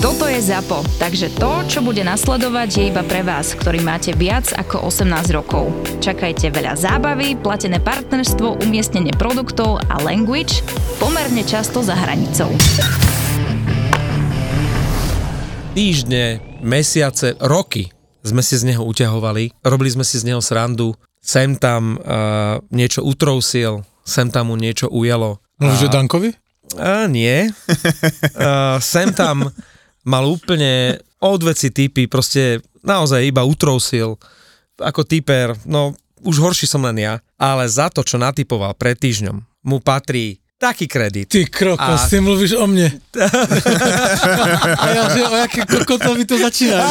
Toto je ZAPO, takže to, čo bude nasledovať, je iba pre vás, ktorý máte viac ako 18 rokov. Čakajte veľa zábavy, platené partnerstvo, umiestnenie produktov a language pomerne často za hranicou. Týždne, mesiace, roky sme si z neho uťahovali, robili sme si z neho srandu, sem tam uh, niečo utrousil, sem tam mu niečo ujalo. Mluvíš o Dankovi? A nie. Uh, sem tam mal úplne odveci typy, proste naozaj iba utrousil ako typer, no už horší som len ja, ale za to, čo natypoval pred týždňom, mu patrí taký kredit. Ty kroko, a... ty mluvíš o mne. a ja, že o jaké kokotovi to začína.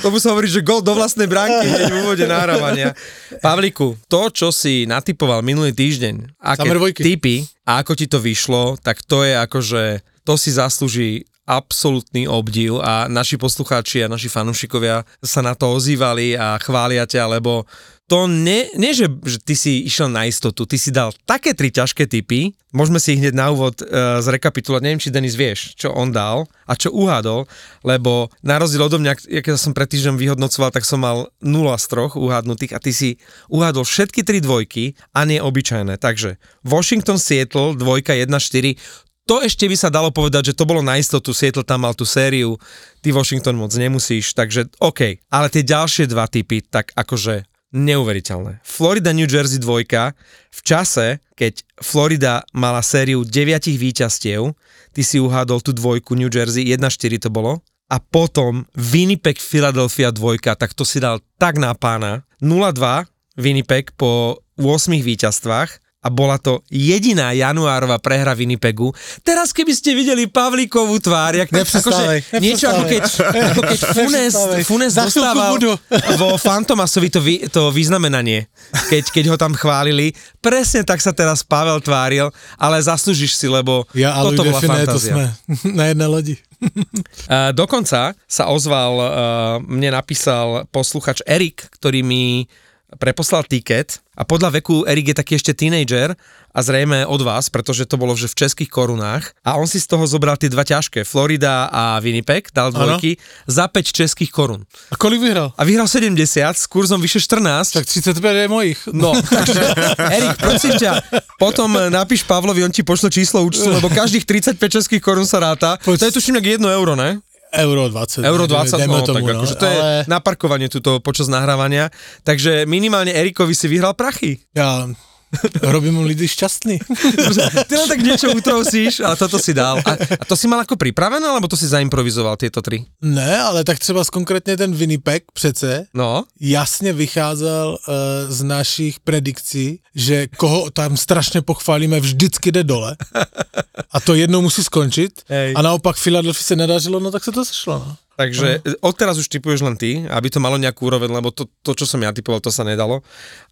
to musím hovoriť, že gol do vlastnej bránky hneď v úvode nahrávania. Pavliku, to, čo si natypoval minulý týždeň, aké typy a ako ti to vyšlo, tak to je akože to si zaslúži absolútny obdiv a naši poslucháči a naši fanúšikovia sa na to ozývali a chvália ťa, lebo to nie, nie že, že ty si išiel na istotu, ty si dal také tri ťažké typy, môžeme si ich hneď na úvod uh, zrekapitulovať, neviem, či Denis vieš, čo on dal a čo uhádol, lebo na rozdiel odo mňa, keď som pred týždňom vyhodnocoval, tak som mal 0 z troch uhádnutých a ty si uhádol všetky tri dvojky a nie obyčajné. Takže Washington Seattle, dvojka 1-4, to ešte by sa dalo povedať, že to bolo na istotu, Seattle tam mal tú sériu, ty Washington moc nemusíš, takže OK. Ale tie ďalšie dva typy, tak akože neuveriteľné. Florida New Jersey dvojka, v čase, keď Florida mala sériu deviatich víťazstiev, ty si uhádol tú dvojku New Jersey, 1-4 to bolo, a potom Winnipeg Philadelphia dvojka, tak to si dal tak na pána. 0-2 Winnipeg po 8 víťazstvách a bola to jediná januárová prehra Winnipegu. Teraz keby ste videli Pavlíkovú tvár, jak, akože, niečo ako keď, ako keď Funes, Funes dostával vo Fantomasovi to, vy, to vyznamenanie, keď, keď ho tam chválili. Presne tak sa teraz Pavel tváril, ale zaslúžiš si, lebo ja, ale toto bola fantázia. To sme na jednej lodi. Uh, dokonca sa ozval, uh, mne napísal posluchač Erik, ktorý mi preposlal tiket a podľa veku Erik je taký ešte tínejdžer a zrejme od vás, pretože to bolo že v českých korunách a on si z toho zobral tie dva ťažké, Florida a Winnipeg, dal dvojky ano. za 5 českých korun. A kolik vyhral? A vyhral 70 s kurzom vyše 14. Tak 35 je mojich. No, takže Erik, prosím ťa, potom napíš Pavlovi, on ti pošle číslo účtu, lebo každých 35 českých korun sa ráta. Poď. To je tuším 1 euro, ne? Euro 20. Euro 20, no, tomu, tak no, akože to ale... je na parkovanie tuto počas nahrávania. Takže minimálne Erikovi si vyhral prachy. Ja Robím mu lidi šťastný. Ty len tak niečo utrosíš, ale toto si dal. A, a to si mal ako pripravené, alebo to si zaimprovizoval tieto tri? Ne, ale tak třeba konkrétně ten Winnipeg přece no. jasně vycházel uh, z našich predikcí, že koho tam strašně pochválíme, vždycky jde dole. A to jednou musí skončit. Hej. A naopak Philadelphia se nedařilo, no tak se to sešlo. No. Takže uh-huh. odteraz už typuješ len ty, aby to malo nejakú úroveň, lebo to, to čo som ja typoval, to sa nedalo.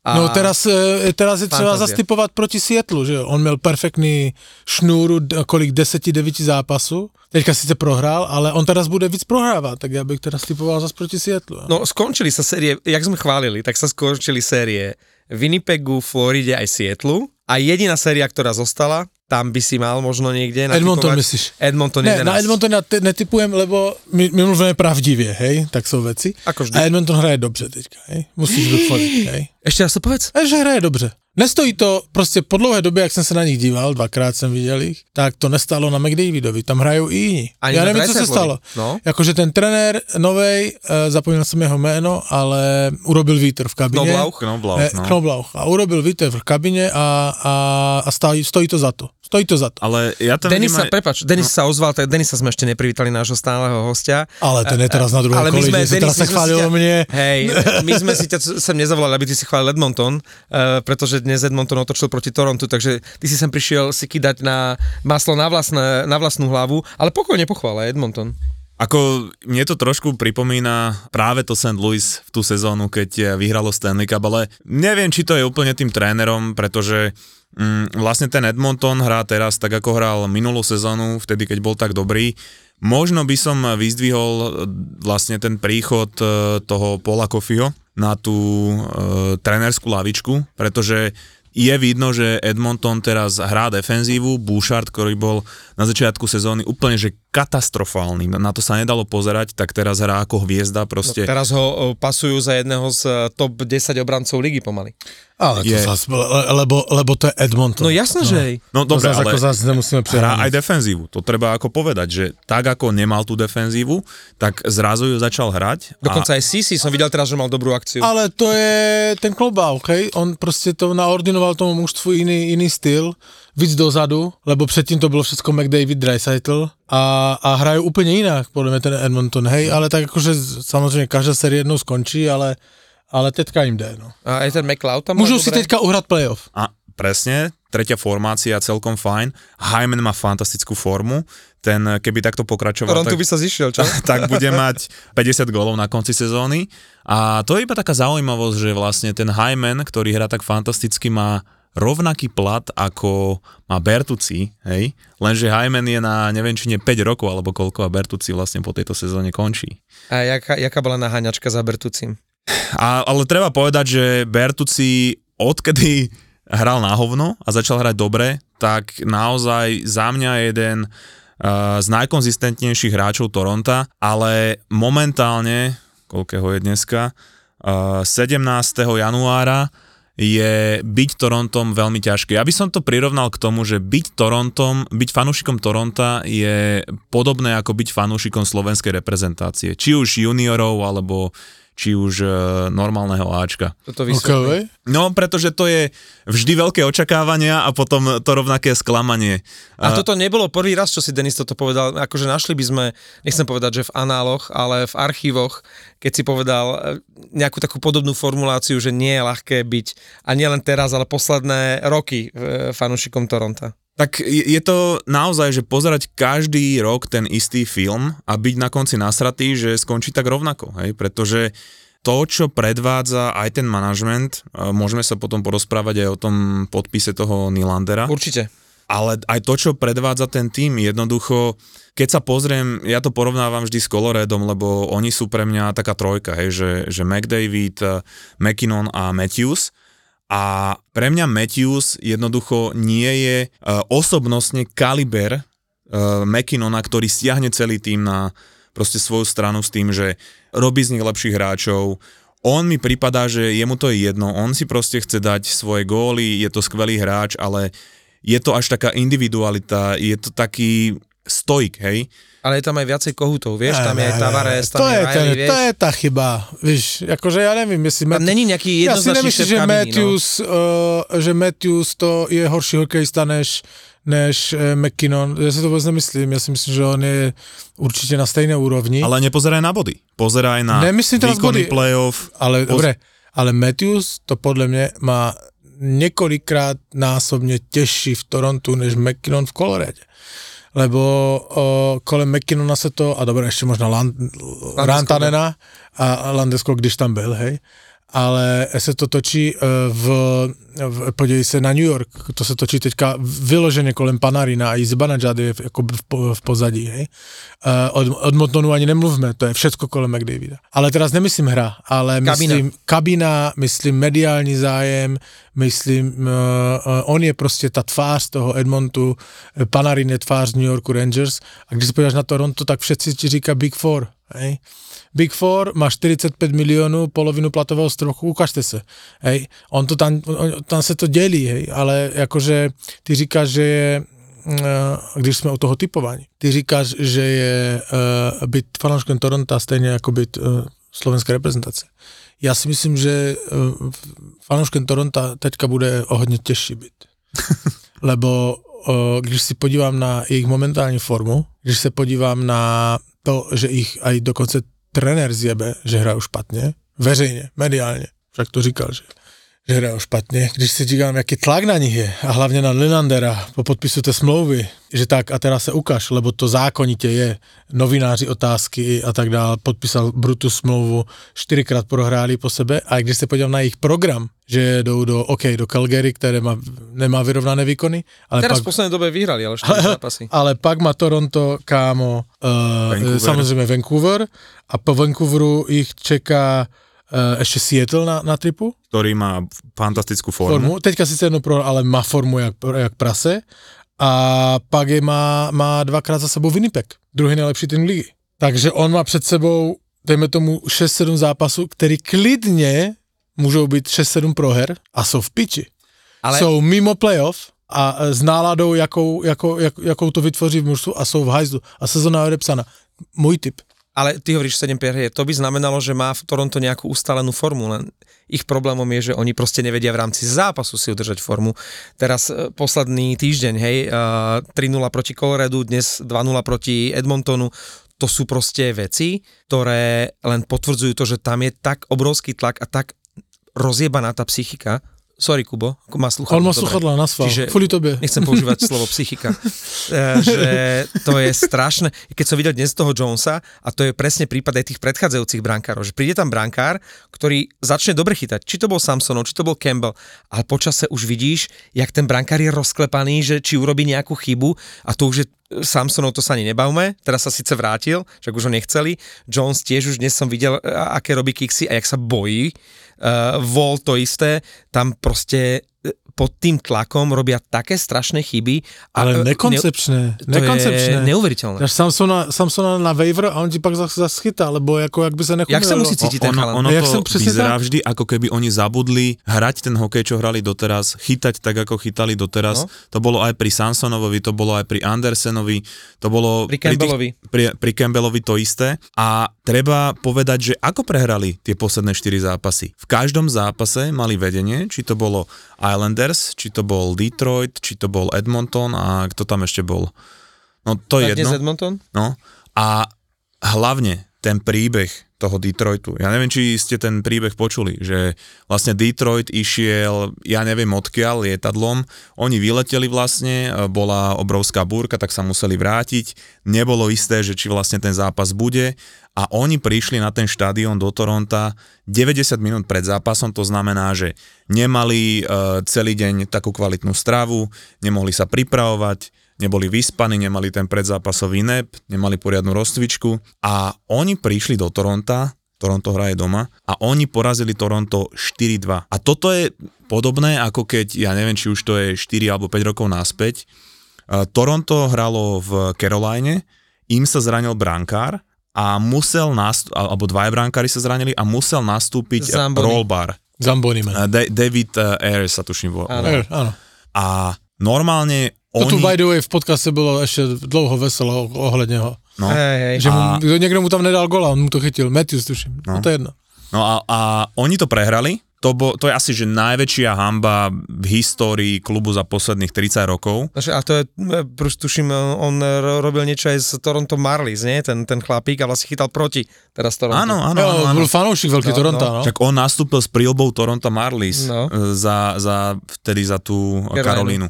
A no teraz, e, teraz je třeba zastypovat proti Sietlu, že On měl perfektný šnúru, kolik 10-9 zápasu. Teďka sice prohrál, ale on teraz bude víc prohrávat, tak ja bych teraz typoval zase proti Sietlu. No skončili sa série, jak sme chválili, tak sa skončili série Winnipegu, Floride aj Sietlu a jediná séria, ktorá zostala, tam by si mal možno niekde natypovať. Edmonton myslíš? Edmonton ne, 11. Na Edmonton ja te, netypujem, lebo my, my mluvíme pravdivě, hej, tak jsou veci. Ako vždy. A Edmonton hraje dobře teďka, hej. Musíš dotvoriť, hej. Ešte raz to povedz. A že hraje dobře. Nestojí to, prostě po dlouhé době, jak jsem se na nich díval, dvakrát jsem viděl ich, tak to nestalo na McDavidovi, tam hrajou i jiní. Ani Já nevím, co se stalo. No. Jakože ten trenér novej, uh, zapomněl jsem jeho jméno, ale urobil vítr v kabině. Knoblauch. Knoblauch, no. Knoblauch. A urobil vítr v kabině a, a, a stojí, stojí to za to. Stojí to za to. Ale ja to Denis sa, aj... prepač, Denis no. sa ozval, tak Denisa sme ešte neprivítali nášho stáleho hostia. Ale ten je teraz na druhom ale kole, sme, Denis, teraz sa chválil o mne. Hej, my sme si ťa sem nezavolali, aby ty si chválil Edmonton, uh, pretože dnes Edmonton otočil proti Torontu, takže ty si sem prišiel si kýdať na maslo na, vlastné, na vlastnú hlavu, ale pokojne pochvála Edmonton. Ako mne to trošku pripomína práve to St. Louis v tú sezónu, keď vyhralo Stanley Cup, ale neviem, či to je úplne tým trénerom, pretože mm, vlastne ten Edmonton hrá teraz tak, ako hral minulú sezónu, vtedy, keď bol tak dobrý. Možno by som vyzdvihol e, vlastne ten príchod e, toho Paula Kofiho na tú e, trenerskú lavičku, pretože je vidno, že Edmonton teraz hrá defenzívu, Bouchard, ktorý bol na začiatku sezóny úplne že katastrofálny, na to sa nedalo pozerať, tak teraz hrá ako hviezda proste. No, teraz ho pasujú za jedného z top 10 obrancov ligy pomaly. Ale to je. zase, lebo, lebo to je Edmonton. No jasné, no. že hej. No dobre, ale ako zase nemusíme hrá aj defenzívu. To treba ako povedať, že tak ako nemal tú defenzívu, tak zrazu ju začal hrať. Dokonca a... aj Sisi som videl teraz, že mal dobrú akciu. Ale to je ten klobá, OK? On proste to naordinoval tomu mužstvu iný, iný styl, víc dozadu, lebo předtím to bylo všetko McDavid, Dreisaitl a, a hrajú úplne inak, podľa mňa ten Edmonton, hej, ale tak akože samozrejme každá série jednou skončí, ale ale teďka im jde, no. A aj ten McLeod tam Môžu si teďka uhrať playoff. A presne, tretia formácia celkom fajn. Hyman má fantastickú formu, ten keby takto pokračoval, Toronto tak, by sa zišiel, čo? tak bude mať 50 gólov na konci sezóny. A to je iba taká zaujímavosť, že vlastne ten Hyman, ktorý hrá tak fantasticky, má rovnaký plat ako má Bertuci, hej? Lenže Hyman je na neviem či nie 5 rokov alebo koľko a Bertuci vlastne po tejto sezóne končí. A jaká, jaká bola naháňačka za Bertucim? A, ale treba povedať, že Bertucci odkedy hral na hovno a začal hrať dobre, tak naozaj za mňa jeden z najkonzistentnejších hráčov Toronta, ale momentálne, koľkého je dneska, uh, 17. januára je byť Torontom veľmi ťažké. Ja by som to prirovnal k tomu, že byť Torontom, byť fanúšikom Toronta je podobné ako byť fanúšikom slovenskej reprezentácie. Či už juniorov, alebo či už e, normálneho Ačka. Toto okay. No, pretože to je vždy veľké očakávania a potom to rovnaké sklamanie. A, a toto nebolo prvý raz, čo si Denis toto povedal. Akože našli by sme, nechcem povedať, že v análoch, ale v archívoch, keď si povedal e, nejakú takú podobnú formuláciu, že nie je ľahké byť, a nie len teraz, ale posledné roky e, fanúšikom Toronta. Tak je to naozaj, že pozerať každý rok ten istý film a byť na konci nasratý, že skončí tak rovnako, hej, pretože to, čo predvádza aj ten manažment, môžeme sa potom porozprávať aj o tom podpise toho Nylandera. Určite. Ale aj to, čo predvádza ten tým, jednoducho, keď sa pozriem, ja to porovnávam vždy s Coloredom, lebo oni sú pre mňa taká trojka, hej, že, že McDavid, McKinnon a Matthews, a pre mňa Matthews jednoducho nie je uh, osobnostne kaliber uh, McKinnona, ktorý stiahne celý tým na proste svoju stranu s tým, že robí z nich lepších hráčov. On mi pripadá, že jemu to je jedno, on si proste chce dať svoje góly, je to skvelý hráč, ale je to až taká individualita, je to taký stoik, hej ale je tam aj viacej kohutov, vieš, tam je aj Tavares, tam to je, je Riley, ten, vieš. To je tá chyba, vieš, akože ja neviem, jestli... Tam není nejaký jednoznačný Ja si nemyslím, že kabiny, Matthews, no. uh, že Matthews to je horší hokejista než, než uh, McKinnon. Ja si to vôbec nemyslím, ja si myslím, že on je určite na stejné úrovni. Ale nepozeraj na body, pozeraj na Nemyslím výkonný body, playoff. Ale poz... dobre, ale Matthews to podľa mňa má několikrát násobně těžší v Torontu než McKinnon v Colorade lebo o, kolem McKinnona se to, a dobré, ještě možná Land, Rantanena a Landesko, když tam byl, hej, ale se to točí e, v, v podívej se na New York, to se točí teďka vyloženě kolem Panarina a i Zibanejad je jako v, v pozadí, hej. E, od, od Motonu ani nemluvme, to je všecko kolem McDavida. Ale teraz nemyslím hra, ale myslím kabina, myslím mediální zájem, myslím, uh, uh, on je prostě ta tvář toho Edmontu, Panarin je tvář New Yorku Rangers a když se podíváš na Toronto, tak všetci ti říká Big Four, hej. Big Four má 45 milionů, polovinu platového strochu, ukažte se. Hej. On to tam, on, tam se to dělí, hej, ale jakože ty říkáš, že je eh, když jsme u toho typování. Ty říkáš, že je uh, byt fanouškem Toronto stejně jako byt uh, slovenské reprezentace. Já si myslím, že uh, fanouškem Toronto teďka bude o hodně těžší byt. Lebo uh, když si podívám na jejich momentální formu, když se podívám na to, že ich aj dokonce trenér zjebe, že hrajú špatne, veřejne, mediálne, však to říkal, že, že hrajou špatně, když si říkám, jaký tlak na nich je a hlavně na Linandera po podpisu té smlouvy, že tak a teraz se ukáž, lebo to zákonitě je, novináři otázky a tak dále, podpísal Brutus smlouvu, čtyřikrát prohráli po sebe a když se podívám na jejich program, že jdou do, OK, do Calgary, které má, nemá vyrovnané výkony. Ale Teraz pak, v poslednej dobe vyhrali, ale 4 zápasy. Ale pak má Toronto, kámo, uh, Vancouver. samozřejmě Vancouver a po Vancouveru ich čeká ešte Seattle na, na tripu. Ktorý má fantastickú formu. formu. Teďka si jednu pro, ale má formu jak, jak prase. A pak je má, má dvakrát za sebou Winnipeg, druhý nejlepší tým ligy. Takže on má před sebou, dejme tomu, 6-7 zápasů, který klidně můžou být 6-7 proher a jsou v piči. Ale... Jsou mimo playoff a s náladou, jakou, jakou, jak, jakou to vytvoří v mužstvu a jsou v hajzlu. A sezóna je odepsaná. Můj tip. Ale ty hovoríš 7 hier, to by znamenalo, že má v Toronto nejakú ustalenú formu, len ich problémom je, že oni proste nevedia v rámci zápasu si udržať formu. Teraz e, posledný týždeň, hej, uh, 3-0 proti Coloradu, dnes 2-0 proti Edmontonu, to sú proste veci, ktoré len potvrdzujú to, že tam je tak obrovský tlak a tak rozjebaná tá psychika, sorry Kubo, ako má sluchadla. On má sluchadla na sval, Čiže kvôli tobe. Nechcem používať slovo psychika. E, že to je strašné. Keď som videl dnes toho Jonesa, a to je presne prípad aj tých predchádzajúcich brankárov, že príde tam brankár, ktorý začne dobre chytať, či to bol Samsonov, či to bol Campbell, ale počase už vidíš, jak ten brankár je rozklepaný, že či urobí nejakú chybu a to už je Samsonov to sa ani nebavme, teraz sa síce vrátil, však už ho nechceli. Jones tiež už dnes som videl, aké robí kiksy a jak sa bojí uh, Vol to isté, tam proste e, pod tým tlakom robia také strašné chyby. A Ale nekoncepčné. Ne, nekoncepčné. je neuveriteľné. Dáš Samsona, Samsona na waiver a on ti pak zase zaschytá, lebo ako, ak by sa nechumelo. Jak sa musí cítiť ten ono, ono to vyzerá tak? vždy, ako keby oni zabudli hrať ten hokej, čo hrali doteraz, chytať tak, ako chytali doteraz. No. To bolo aj pri Samsonovovi, to bolo aj pri Andersenovi, to bolo pri Campbellovi. Pri, tých, pri, pri Campbellovi to isté. A treba povedať, že ako prehrali tie posledné 4 zápasy. V každom zápase mali vedenie, či to bolo Islanders, či to bol Detroit, či to bol Edmonton a kto tam ešte bol. No to je jedno. Edmonton? No a hlavne ten príbeh toho Detroitu. Ja neviem, či ste ten príbeh počuli, že vlastne Detroit išiel, ja neviem odkiaľ, lietadlom. Oni vyleteli vlastne, bola obrovská búrka, tak sa museli vrátiť. Nebolo isté, že či vlastne ten zápas bude a oni prišli na ten štadión do Toronta 90 minút pred zápasom, to znamená, že nemali uh, celý deň takú kvalitnú stravu, nemohli sa pripravovať, neboli vyspaní, nemali ten predzápasový nep, nemali poriadnu rozcvičku a oni prišli do Toronta, Toronto hraje doma a oni porazili Toronto 4-2. A toto je podobné ako keď, ja neviem, či už to je 4 alebo 5 rokov naspäť, uh, Toronto hralo v Caroline, im sa zranil brankár a musel nastúpiť, alebo dvaja brankári sa zranili a musel nastúpiť Zamboni. rollbar. Zamboni man. Da- David uh, Ayers sa tuším vo. Áno. áno. A normálne to oni... tu by the way v podcaste bolo ešte dlouho veselo ohľadne ho. No. Hej, hej. Že mu, a... niekto mu tam nedal gola, on mu to chytil, Matthews tuším, no. no to je jedno. No a, a oni to prehrali, to, bo, to je asi že najväčšia hamba v histórii klubu za posledných 30 rokov. A to je, proste tuším, on robil niečo aj s Toronto Marlies, nie? Ten, ten chlapík a vlastne chytal proti teraz Toronto. Áno, áno. áno, áno. Bol fanúšik veľký no, Toronto, no. no. Čak on nastúpil s prílbou Toronto Marlies no. E, za, za, vtedy za tú Karolínu.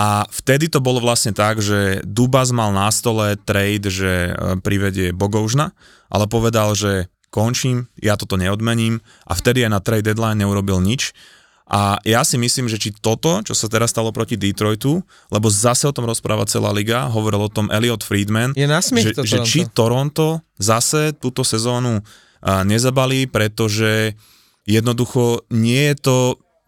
A vtedy to bolo vlastne tak, že Dubas mal na stole trade, že e, privedie Bogovžna, ale povedal, že končím, ja toto neodmením a vtedy aj na trade deadline neurobil nič. A ja si myslím, že či toto, čo sa teraz stalo proti Detroitu, lebo zase o tom rozpráva celá liga, hovoril o tom Elliot Friedman, je že, že či Toronto zase túto sezónu nezabalí, pretože jednoducho nie je to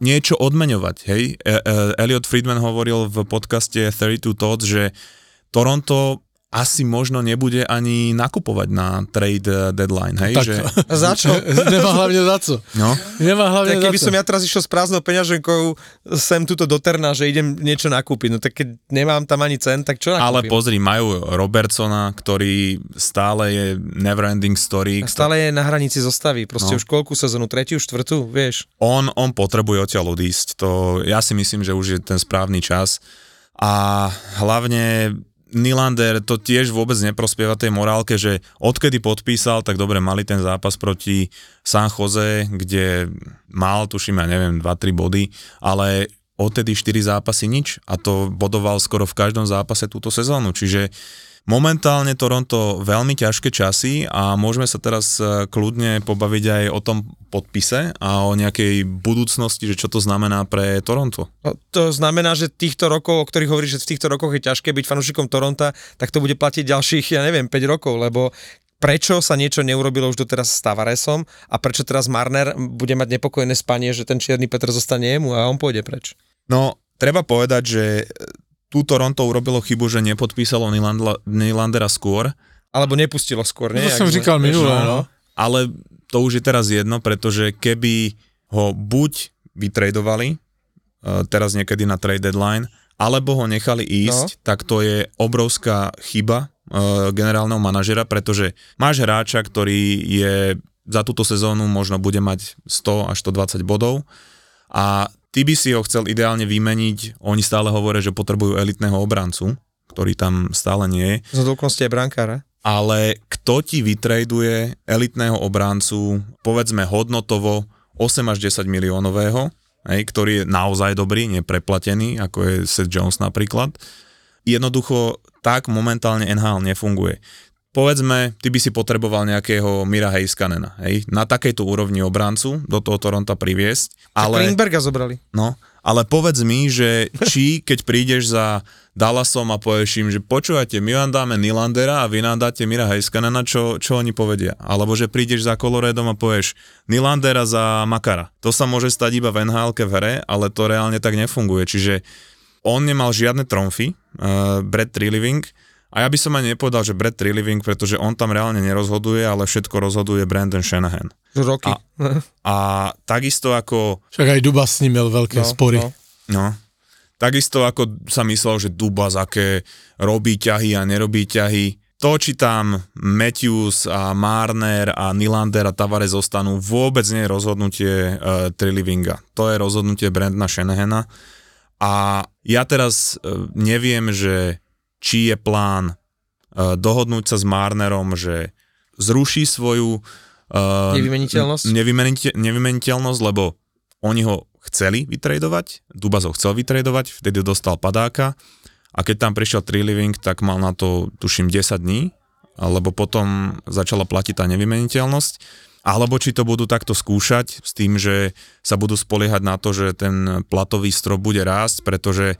niečo odmeňovať. Hej? E, e, Elliot Friedman hovoril v podcaste 32 Thoughts, že Toronto asi možno nebude ani nakupovať na trade deadline, hej? Tak, že... Za čo? Nemá hlavne za co. No. Nemá hlavne tak keby som ja teraz išiel s prázdnou peňaženkou sem túto do Terna, že idem niečo nakúpiť, no tak keď nemám tam ani cen, tak čo nakúpim? Ale pozri, majú Robertsona, ktorý stále je neverending story. A stále je na hranici zostavy, proste no. už koľku sezónu, tretiu, štvrtú, vieš? On, on potrebuje odtiaľ odísť, to ja si myslím, že už je ten správny čas a hlavne Nylander to tiež vôbec neprospieva tej morálke, že odkedy podpísal, tak dobre, mali ten zápas proti San Jose, kde mal, tuším, ja neviem, 2-3 body, ale odtedy 4 zápasy nič a to bodoval skoro v každom zápase túto sezónu, čiže Momentálne Toronto veľmi ťažké časy a môžeme sa teraz e, kľudne pobaviť aj o tom podpise a o nejakej budúcnosti, že čo to znamená pre Toronto. No, to znamená, že týchto rokov, o ktorých hovoríš, že v týchto rokoch je ťažké byť fanúšikom Toronta, tak to bude platiť ďalších, ja neviem, 5 rokov, lebo prečo sa niečo neurobilo už doteraz s Tavaresom a prečo teraz Marner bude mať nepokojné spanie, že ten čierny Petr zostane jemu a on pôjde preč. No, treba povedať, že tu Toronto urobilo chybu, že nepodpísalo Nylandera skôr. Alebo nepustilo skôr, nie? To som říkal minule, no. Ale to už je teraz jedno, pretože keby ho buď vytradovali, uh, teraz niekedy na trade deadline, alebo ho nechali ísť, no. tak to je obrovská chyba uh, generálneho manažera, pretože máš hráča, ktorý je za túto sezónu možno bude mať 100 až 120 bodov a Ty by si ho chcel ideálne vymeniť, oni stále hovoria, že potrebujú elitného obrancu, ktorý tam stále nie je. Z okolnosti je brankára. Ale kto ti vytraduje elitného obrancu, povedzme hodnotovo 8 až 10 miliónového, hej, ktorý je naozaj dobrý, nepreplatený, ako je Seth Jones napríklad. Jednoducho tak momentálne NHL nefunguje povedzme, ty by si potreboval nejakého Mira Heiskanena, hej, na takejto úrovni obrancu do toho Toronto priviesť. Ale, Klingberga zobrali. No, ale povedz mi, že či keď prídeš za Dallasom a povieš im, že počúvate, my vám dáme Nylandera a vy nám dáte Mira Heiskanena, čo, čo oni povedia. Alebo že prídeš za Coloredom a povieš Nylandera za Makara. To sa môže stať iba v nhl v hre, ale to reálne tak nefunguje. Čiže on nemal žiadne tromfy, uh, Brad Trilliving, a ja by som ani nepovedal, že Brad Trilliving, pretože on tam reálne nerozhoduje, ale všetko rozhoduje Brandon Shanahan. Roky. A, a takisto ako... Však aj Dubas s ním mal veľké no, spory. No. no. Takisto ako sa myslel, že Dubas aké robí ťahy a nerobí ťahy. To, či tam Matthews a Marner a Nylander a Tavares zostanú, vôbec nie je rozhodnutie uh, Trillivinga. To je rozhodnutie Brandona Shanahana. A ja teraz uh, neviem, že či je plán uh, dohodnúť sa s Marnerom, že zruší svoju uh, nevymeniteľnosť? Nevymenite, nevymeniteľnosť, lebo oni ho chceli vytredovať, Dubas ho chcel vytredovať, vtedy dostal padáka a keď tam prišiel Triliving, tak mal na to tuším 10 dní, lebo potom začala platiť tá nevymeniteľnosť. Alebo či to budú takto skúšať s tým, že sa budú spoliehať na to, že ten platový strop bude rásť, pretože...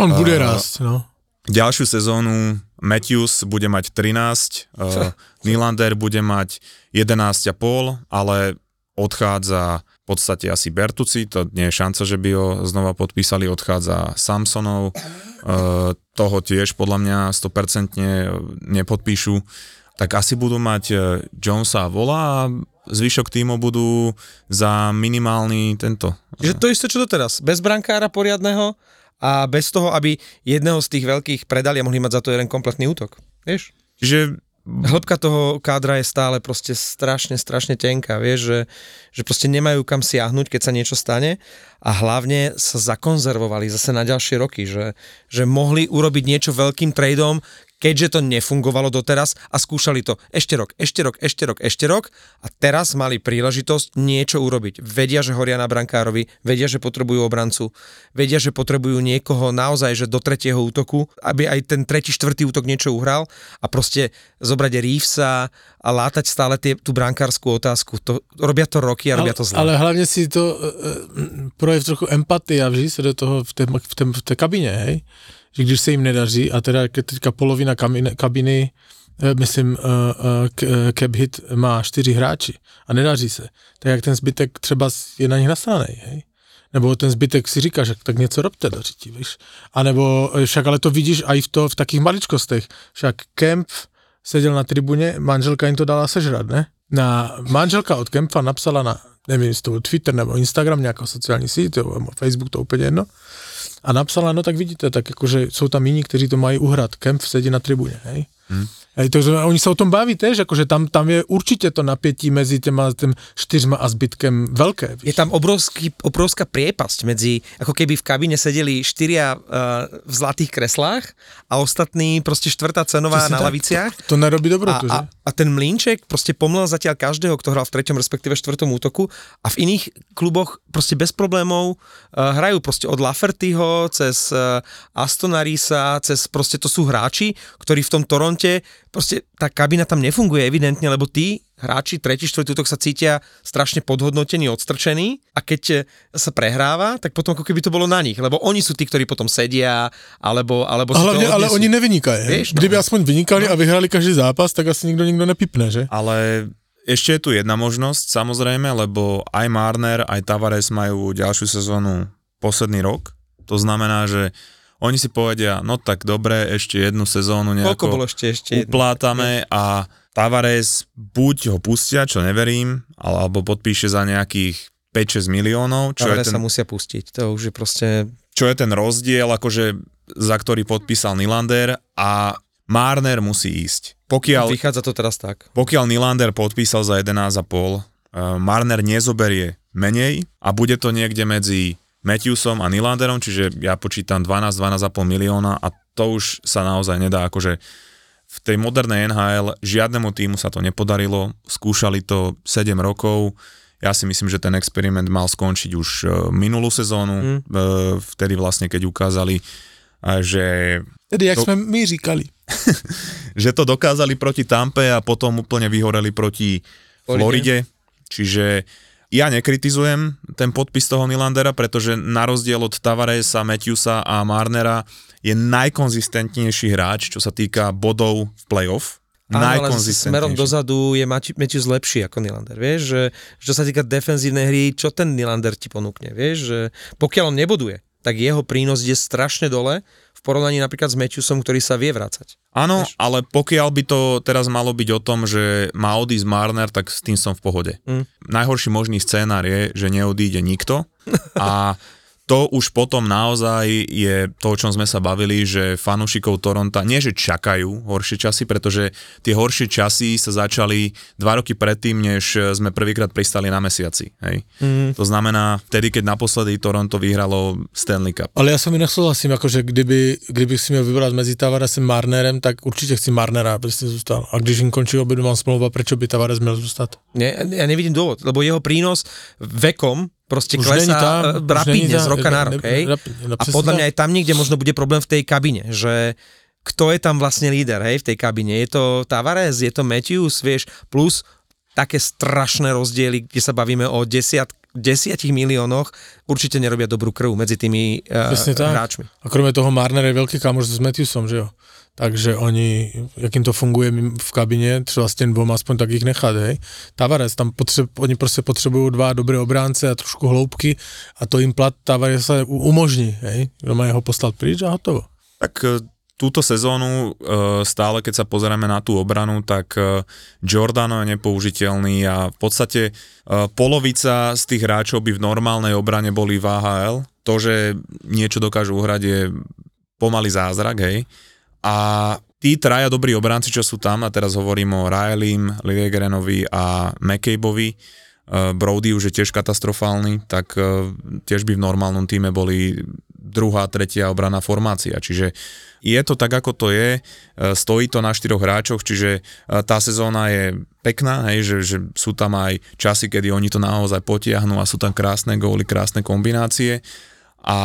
On bude uh, rásť, no. Ďalšiu sezónu Matthews bude mať 13, uh, Nylander bude mať 11,5, ale odchádza v podstate asi Bertuci, to nie je šanca, že by ho znova podpísali, odchádza Samsonov, uh, toho tiež podľa mňa 100% nepodpíšu, tak asi budú mať uh, Jonesa a Vola a zvyšok týmu budú za minimálny tento. Že to isté čo doteraz, bez brankára poriadného, a bez toho, aby jedného z tých veľkých predali a mohli mať za to jeden kompletný útok. Vieš? Čiže hĺbka toho kádra je stále proste strašne, strašne tenká, vieš, že, že proste nemajú kam siahnuť, keď sa niečo stane a hlavne sa zakonzervovali zase na ďalšie roky, že, že mohli urobiť niečo veľkým tradeom, keďže to nefungovalo doteraz a skúšali to ešte rok, ešte rok, ešte rok, ešte rok a teraz mali príležitosť niečo urobiť. Vedia, že horia na brankárovi, vedia, že potrebujú obrancu, vedia, že potrebujú niekoho naozaj, že do tretieho útoku, aby aj ten tretí, štvrtý útok niečo uhral a proste zobrať Reevesa a látať stále tie, tú brankárskú otázku. To, robia to roky a robia to zle. Ale hlavne si to e, projev trochu empatie a vždy sa do toho v tej, v tej, v tej kabine, hej? Že když se jim nedaří, a teda teďka polovina kabiny, eh, myslím, uh, uh, cap hit má čtyři hráči a nedaří se, tak jak ten zbytek třeba je na nich nasranej, hej? Nebo ten zbytek si říká, že tak něco robte do řití, víš? A nebo však ale to vidíš i v, to, v takých maličkostech. Však Kemp seděl na tribuně, manželka jim to dala sežrat, ne? Na, manželka od Kempa napsala na, nevím, jestli to byl Twitter nebo Instagram, nějaká sociální síť, nebo Facebook, to úplně jedno, a napsala, no tak vidíte, tak akože sú tam iní, kteří to mají uhrať, Kemp sedí na tribúne, hej. Hmm. Hej, to, že oni sa o tom baví tež, akože tam, tam je určite to napätí medzi těma tým štyrma a zbytkem veľké. Víš? Je tam obrovský, obrovská priepasť medzi, ako keby v kabíne sedeli štyria uh, v zlatých kreslách a ostatní proste štvrtá cenová na tak, laviciach. To, to nerobí dobrotu, a, a, a ten mlínček proste pomlel zatiaľ každého, kto hral v treťom, respektíve štvrtom útoku a v iných kluboch proste bez problémov uh, hrajú proste od Lafertyho cez uh, Astonarisa, cez proste to sú hráči, ktorí v tom Toronte proste tá kabina tam nefunguje evidentne, lebo tí hráči tretí, štvrtý útok sa cítia strašne podhodnotení, odstrčení a keď sa prehráva, tak potom ako keby to bolo na nich, lebo oni sú tí, ktorí potom sedia, alebo, alebo a hlavne, ale oni nevynikajú. Vieš, no. Kdyby aspoň vynikali no. a vyhrali každý zápas, tak asi nikto nikto nepipne, že? Ale ešte je tu jedna možnosť, samozrejme, lebo aj Marner, aj Tavares majú ďalšiu sezónu posledný rok. To znamená, že oni si povedia, no tak dobre, ešte jednu sezónu nejako bolo ešte, ešte uplátame jednu. a Tavares buď ho pustia, čo neverím, alebo podpíše za nejakých 5-6 miliónov. Čo Tavares je ten, sa musia pustiť, to už je proste... Čo je ten rozdiel, akože za ktorý podpísal Nylander a Marner musí ísť. Pokiaľ, Vychádza to teraz tak. Pokiaľ Nylander podpísal za 11,5, uh, Marner nezoberie menej a bude to niekde medzi Matthewsom a Nylanderom, čiže ja počítam 12-12,5 milióna a to už sa naozaj nedá, akože v tej modernej NHL žiadnemu týmu sa to nepodarilo, skúšali to 7 rokov, ja si myslím, že ten experiment mal skončiť už e, minulú sezónu, mm. vtedy vlastne, keď ukázali, že... Tedy, jak to, sme my říkali. že to dokázali proti Tampe a potom úplne vyhoreli proti Floride, Floride čiže ja nekritizujem ten podpis toho Nylandera, pretože na rozdiel od Tavaresa, Matthewsa a Marnera je najkonzistentnejší hráč, čo sa týka bodov v playoff. Áno, ale smerom dozadu je Matthews lepší ako Nylander, vieš, že čo sa týka defenzívnej hry, čo ten Nylander ti ponúkne, vieš, že pokiaľ on neboduje, tak jeho prínos ide strašne dole porovnaní napríklad s Matthewsom, ktorý sa vie vrácať. Áno, ale pokiaľ by to teraz malo byť o tom, že má odísť Marner, tak s tým som v pohode. Mm. Najhorší možný scénar je, že neodíde nikto a to už potom naozaj je to, o čom sme sa bavili, že fanúšikov Toronta nie, že čakajú horšie časy, pretože tie horšie časy sa začali dva roky predtým, než sme prvýkrát pristali na mesiaci. Hej? Mm. To znamená, vtedy, keď naposledy Toronto vyhralo Stanley Cup. Ale ja som inak súhlasím, akože kdyby, kdyby si měl vybrať medzi Tavarasem a Marnerem, tak určite chci Marnera, aby si zostal. A když im končí obidva smlouva, prečo by Tavares měl zostať? Nie, ja nevidím dôvod, lebo jeho prínos vekom proste už klesá tá, e, rapidne z roka na rok, hej? No, a podľa mňa aj tam niekde možno bude problém v tej kabine, že kto je tam vlastne líder, hej, v tej kabine. Je to Tavares, je to Matthews, vieš, plus také strašné rozdiely, kde sa bavíme o desiat, desiatich miliónoch, určite nerobia dobrú krv medzi tými uh, hráčmi. A kromě toho Marner je veľký kamoš s Matthewsom, že jo? Takže oni, jak to funguje v kabině, třeba s těm dvoma aspoň tak jich nechat, hej. Tavares, tam potřeb, oni prostě potřebují dva dobré obránce a trošku hloubky a to jim plat Tavares sa umožní, hej. Doma jeho poslat pryč a hotovo. Tak e, túto sezónu e, stále, keď sa pozeráme na tú obranu, tak e, Giordano je nepoužiteľný a v podstate polovica z tých hráčov by v normálnej obrane boli v AHL. To, že niečo dokážu uhrať je pomaly zázrak, hej a tí traja dobrí obránci, čo sú tam, a teraz hovorím o Ryalim, Liljegren,ovi a McCabeovi, uh, Brody už je tiež katastrofálny, tak uh, tiež by v normálnom týme boli druhá, tretia obraná formácia. Čiže je to tak, ako to je, uh, stojí to na štyroch hráčoch, čiže tá sezóna je pekná, hej, že, že sú tam aj časy, kedy oni to naozaj potiahnú a sú tam krásne góly, krásne kombinácie a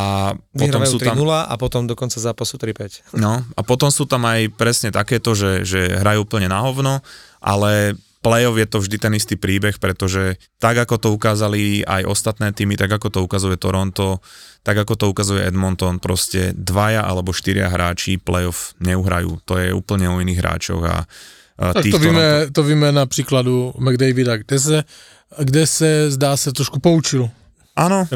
potom sú tam... a potom do konca zápasu 3-5. No a potom sú tam aj presne takéto, že, že hrajú úplne na hovno, ale play-off je to vždy ten istý príbeh, pretože tak ako to ukázali aj ostatné týmy, tak ako to ukazuje Toronto, tak ako to ukazuje Edmonton, proste dvaja alebo štyria hráči play-off neuhrajú. To je úplne o iných hráčoch a tak to víme, to víme na příkladu McDavida, kde se, kde se zdá se trošku poučil. Áno.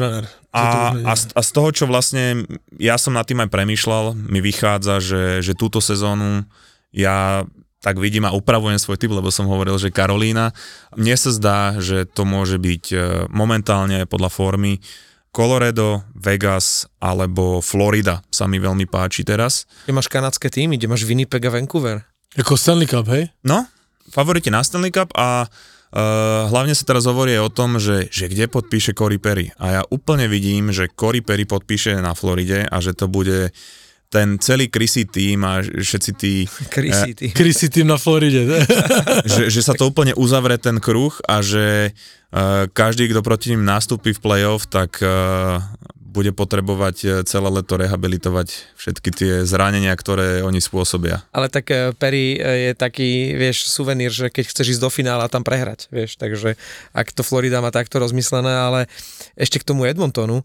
A, a, z, a z toho, čo vlastne ja som nad tým aj premýšľal, mi vychádza, že, že túto sezónu ja tak vidím a upravujem svoj typ, lebo som hovoril, že Karolína. Mne sa zdá, že to môže byť e, momentálne podľa formy Colorado, Vegas alebo Florida sa mi veľmi páči teraz. Kde máš kanadské týmy, kde máš Winnipeg a Vancouver. Jako Stanley Cup, hej? No, favoriti na Stanley Cup a Uh, hlavne sa teraz hovorí o tom, že, že kde podpíše Cory Perry. A ja úplne vidím, že Cory Perry podpíše na Floride a že to bude ten celý Chrissy tým a všetci tí... Chrissy tým. Chrissy tým na Floride. že, že sa to úplne uzavre ten kruh a že uh, každý, kto proti ním nastúpi v playoff, tak uh, bude potrebovať e, celé leto rehabilitovať všetky tie zranenia, ktoré oni spôsobia. Ale tak e, Perry e, je taký, vieš, suvenír, že keď chceš ísť do finála tam prehrať, vieš, takže ak to Florida má takto rozmyslené, ale ešte k tomu Edmontonu,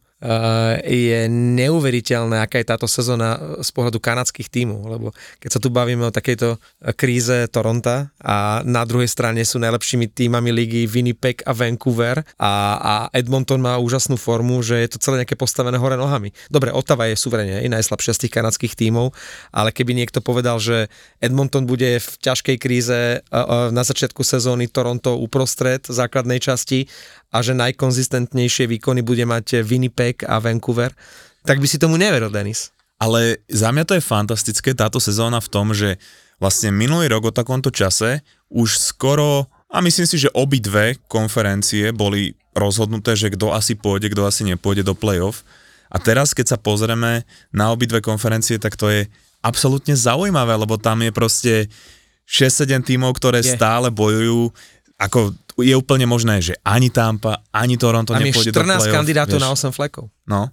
je neuveriteľné, aká je táto sezóna z pohľadu kanadských tímov, lebo keď sa tu bavíme o takejto kríze Toronta a na druhej strane sú najlepšími týmami ligy Winnipeg a Vancouver a, a Edmonton má úžasnú formu, že je to celé nejaké postavené hore nohami. Dobre, Ottawa je suverene je najslabšia z tých kanadských tímov, ale keby niekto povedal, že Edmonton bude v ťažkej kríze na začiatku sezóny, Toronto uprostred základnej časti a že najkonzistentnejšie výkony bude mať Winnipeg a Vancouver, tak by si tomu neveril, Denis. Ale za mňa to je fantastické táto sezóna v tom, že vlastne minulý rok o takomto čase už skoro, a myslím si, že obidve konferencie boli rozhodnuté, že kto asi pôjde, kto asi nepôjde do playoff. A teraz, keď sa pozrieme na obidve konferencie, tak to je absolútne zaujímavé, lebo tam je proste 6-7 tímov, ktoré je. stále bojujú ako je úplne možné, že ani Tampa, ani Toronto Tam nepôjde do play-off. 14 kandidátov vieš. na 8 flekov. No.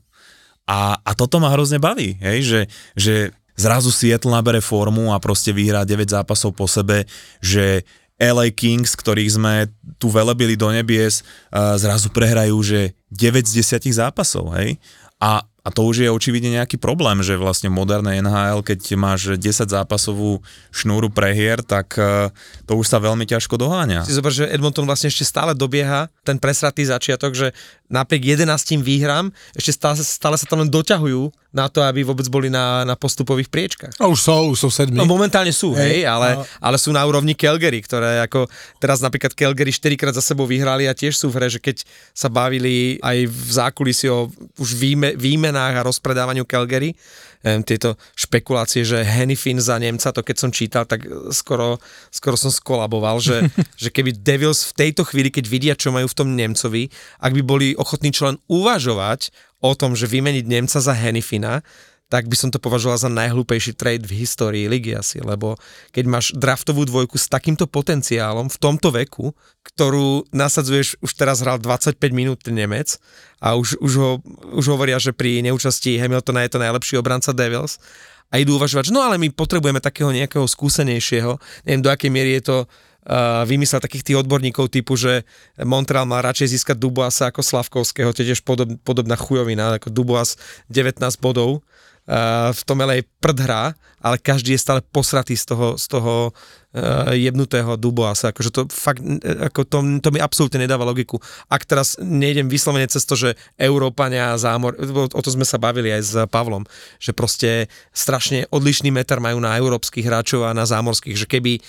A, a toto ma hrozne baví, hej, že, že zrazu Seattle nabere formu a proste vyhrá 9 zápasov po sebe, že LA Kings, ktorých sme tu velebili do nebies, zrazu prehrajú, že 9 z 10 zápasov, hej. A a to už je očividne nejaký problém, že vlastne moderné NHL, keď máš 10 zápasovú šnúru prehier, tak e, to už sa veľmi ťažko doháňa. Si zober, že Edmonton vlastne ešte stále dobieha ten presratý začiatok, že napriek 11 výhram, ešte stále, stále sa tam len doťahujú na to, aby vôbec boli na, na postupových priečkach. A už sú, už sú sedmi. No momentálne sú, hej, hej ale, no. ale sú na úrovni Calgary, ktoré ako teraz napríklad Calgary 4 krát za sebou vyhrali a tiež sú v hre, že keď sa bavili aj v zákulisí o už výme, výmenách a rozpredávaniu Calgary, tieto špekulácie, že Hennifin za Nemca, to keď som čítal, tak skoro, skoro som skolaboval, že, že keby Devils v tejto chvíli, keď vidia, čo majú v tom Nemcovi, ak by boli ochotní čo len uvažovať o tom, že vymeniť Nemca za Hennifina, tak by som to považoval za najhlúpejší trade v histórii ligy asi, lebo keď máš draftovú dvojku s takýmto potenciálom v tomto veku, ktorú nasadzuješ, už teraz hral 25 minút Nemec a už, už, ho, už hovoria, že pri neúčasti Hamiltona je to najlepší obranca Devils a idú uvažovať, že no ale my potrebujeme takého nejakého skúsenejšieho, neviem do akej miery je to uh, vymyslel takých tých odborníkov typu, že Montreal má radšej získať Duboasa ako Slavkovského, tiež podob, podobná chujovina, ako Duboas 19 bodov v tom LA prd hrá, ale každý je stále posratý z toho, z toho uh, jebnutého Duboasa. Akože to fakt, ako to, to mi absolútne nedáva logiku. Ak teraz nejdem vyslovene cez to, že Európania zámor, o to sme sa bavili aj s Pavlom, že proste strašne odlišný meter majú na európskych hráčov a na zámorských, že keby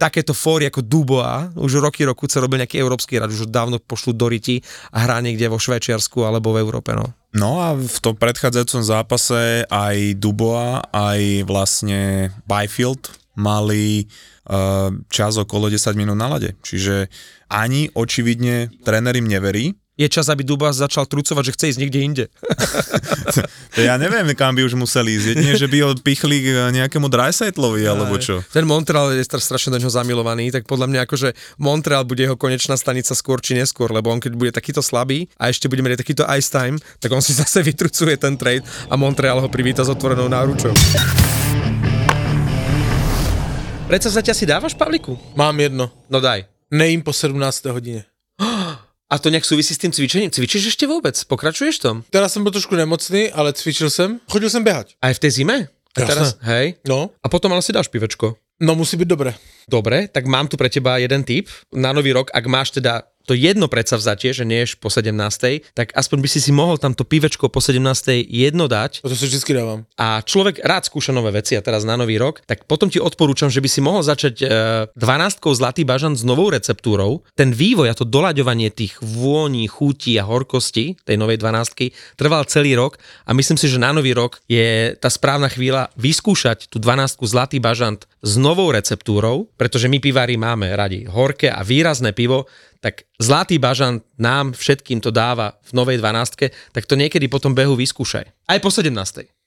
takéto fóry ako Duboa, už roky roku sa robil nejaký európsky rád, už dávno pošlu do Riti a hrá niekde vo Švajčiarsku alebo v Európe. No. no a v tom predchádzajúcom zápase aj Duboa, aj vlastne Byfield mali uh, čas okolo 10 minút na lade. Čiže ani očividne tréner neverí, je čas, aby Dubas začal trucovať, že chce ísť niekde inde. to ja neviem, kam by už museli ísť. Jedine, že by ho pichli k nejakému Dreisaitlovi, alebo čo. Ten Montreal je strašne do ňoho zamilovaný, tak podľa mňa akože Montreal bude jeho konečná stanica skôr či neskôr, lebo on keď bude takýto slabý a ešte bude mať takýto ice time, tak on si zase vytrucuje ten trade a Montreal ho privíta s otvorenou náručou. Prečo sa ťa si dávaš, Pavliku? Mám jedno. No daj. Nejím po 17. hodine. A to nejak súvisí s tým cvičením? Cvičíš ešte vôbec? Pokračuješ tom? Teraz som bol trošku nemocný, ale cvičil som. Chodil som behať. Aj v tej zime? A teraz, hej? No. A potom ale si dáš pivečko. No musí byť dobre. Dobre, tak mám tu pre teba jeden tip. Na nový rok, ak máš teda to jedno vzatie, že nie po 17. tak aspoň by si si mohol tamto pivečko po 17. jedno dať. To si vždy dávam. A človek rád skúša nové veci a teraz na nový rok, tak potom ti odporúčam, že by si mohol začať e, 12 Zlatý bažant s novou receptúrou. Ten vývoj a to doľaďovanie tých vôní, chutí a horkosti tej novej 12 trval celý rok a myslím si, že na nový rok je tá správna chvíľa vyskúšať tú 12 Zlatý bažant s novou receptúrou, pretože my pivári máme radi horké a výrazné pivo, tak zlatý bažant nám všetkým to dáva v novej 12, tak to niekedy potom behu vyskúšaj. Aj po 17.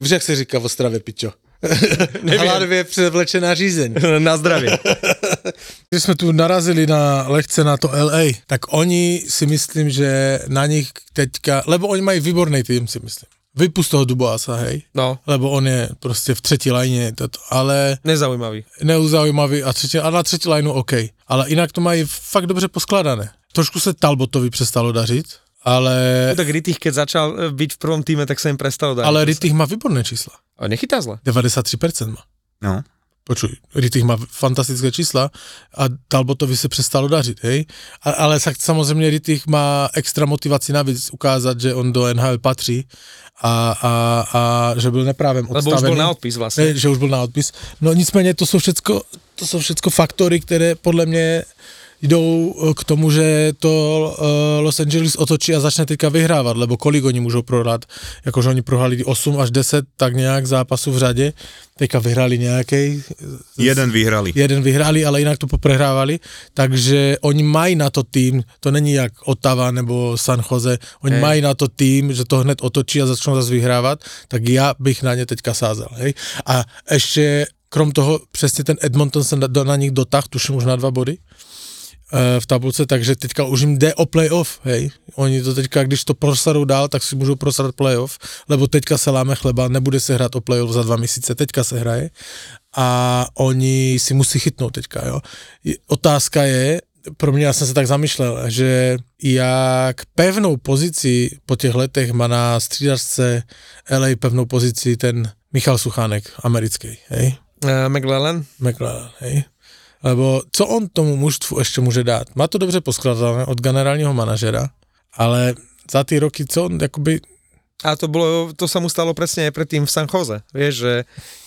Víš, jak se říká v Ostrave, pičo? Hladově převlečená řízeň. na zdravie. Když jsme tu narazili na lekce na to LA, tak oni si myslím, že na nich teďka, lebo oni mají výborný tým, si myslím. Vypust toho Duboasa, hej? No. Lebo on je prostě v třetí lajně, toto, ale... Nezaujímavý. Nezaujímavý a, třetí, a na třetí lajnu OK. Ale jinak to mají fakt dobře poskladané. Trošku se Talbotovi přestalo dařit, ale... No, tak Rittich, keď začal e, byť v prvom týme, tak sa im prestalo dať. Ale Rittich má výborné čísla. A nechytá zle. 93% má. No. Počuj, Rittich má fantastické čísla a Talbotovi se přestalo dařit, hej? A, ale samozřejmě Rittich má extra motivaci navíc ukázat, že on do NHL patří a, a, a že byl neprávem odstavený. Lebo už byl na odpis vlastně. Ne, že už byl na odpis. No nicméně to jsou všecko, to jsou všecko faktory, které podle mě jdou eh, k tomu, že to uh, Los Angeles otočí a začne teďka vyhrávat, lebo kolik oni můžou prohrát, jakože oni prohrali 8 až 10 tak nějak zápasů v řadě, teďka vyhrali nějaký. Jeden vyhrali. Jeden vyhrali, ale jinak to poprehrávali, takže oni mají na to tým, to není jak Ottawa nebo San Jose, oni hey. mají na to tým, že to hned otočí a začnou zase vyhrávat, tak já bych na ně teďka sázel, hej. A ještě krom toho přesně ten Edmonton se na, na nich dotáhl, tuším už na dva body, Eh, v tabulce, takže teďka už jim jde o playoff, hej. Oni to teďka, když to prosadou dál, tak si můžou prosadat playoff, lebo teďka se láme chleba, nebude se hrát o playoff za dva měsíce, teďka se hraje a oni si musí chytnout teďka, jo. Otázka je, pro mě, já jsem se tak zamýšlel, že jak pevnou pozici po těch letech má na střídačce LA pevnou pozici ten Michal Suchánek, americký, hej? Uh, McLellan? McLellan, hej? Lebo co on tomu mužstvu ještě může dát? Má to dobře poskladané od generálního manažera, ale za ty roky, co on jakoby a to, bolo, to sa mu stalo presne aj predtým v San Jose. Vieš, že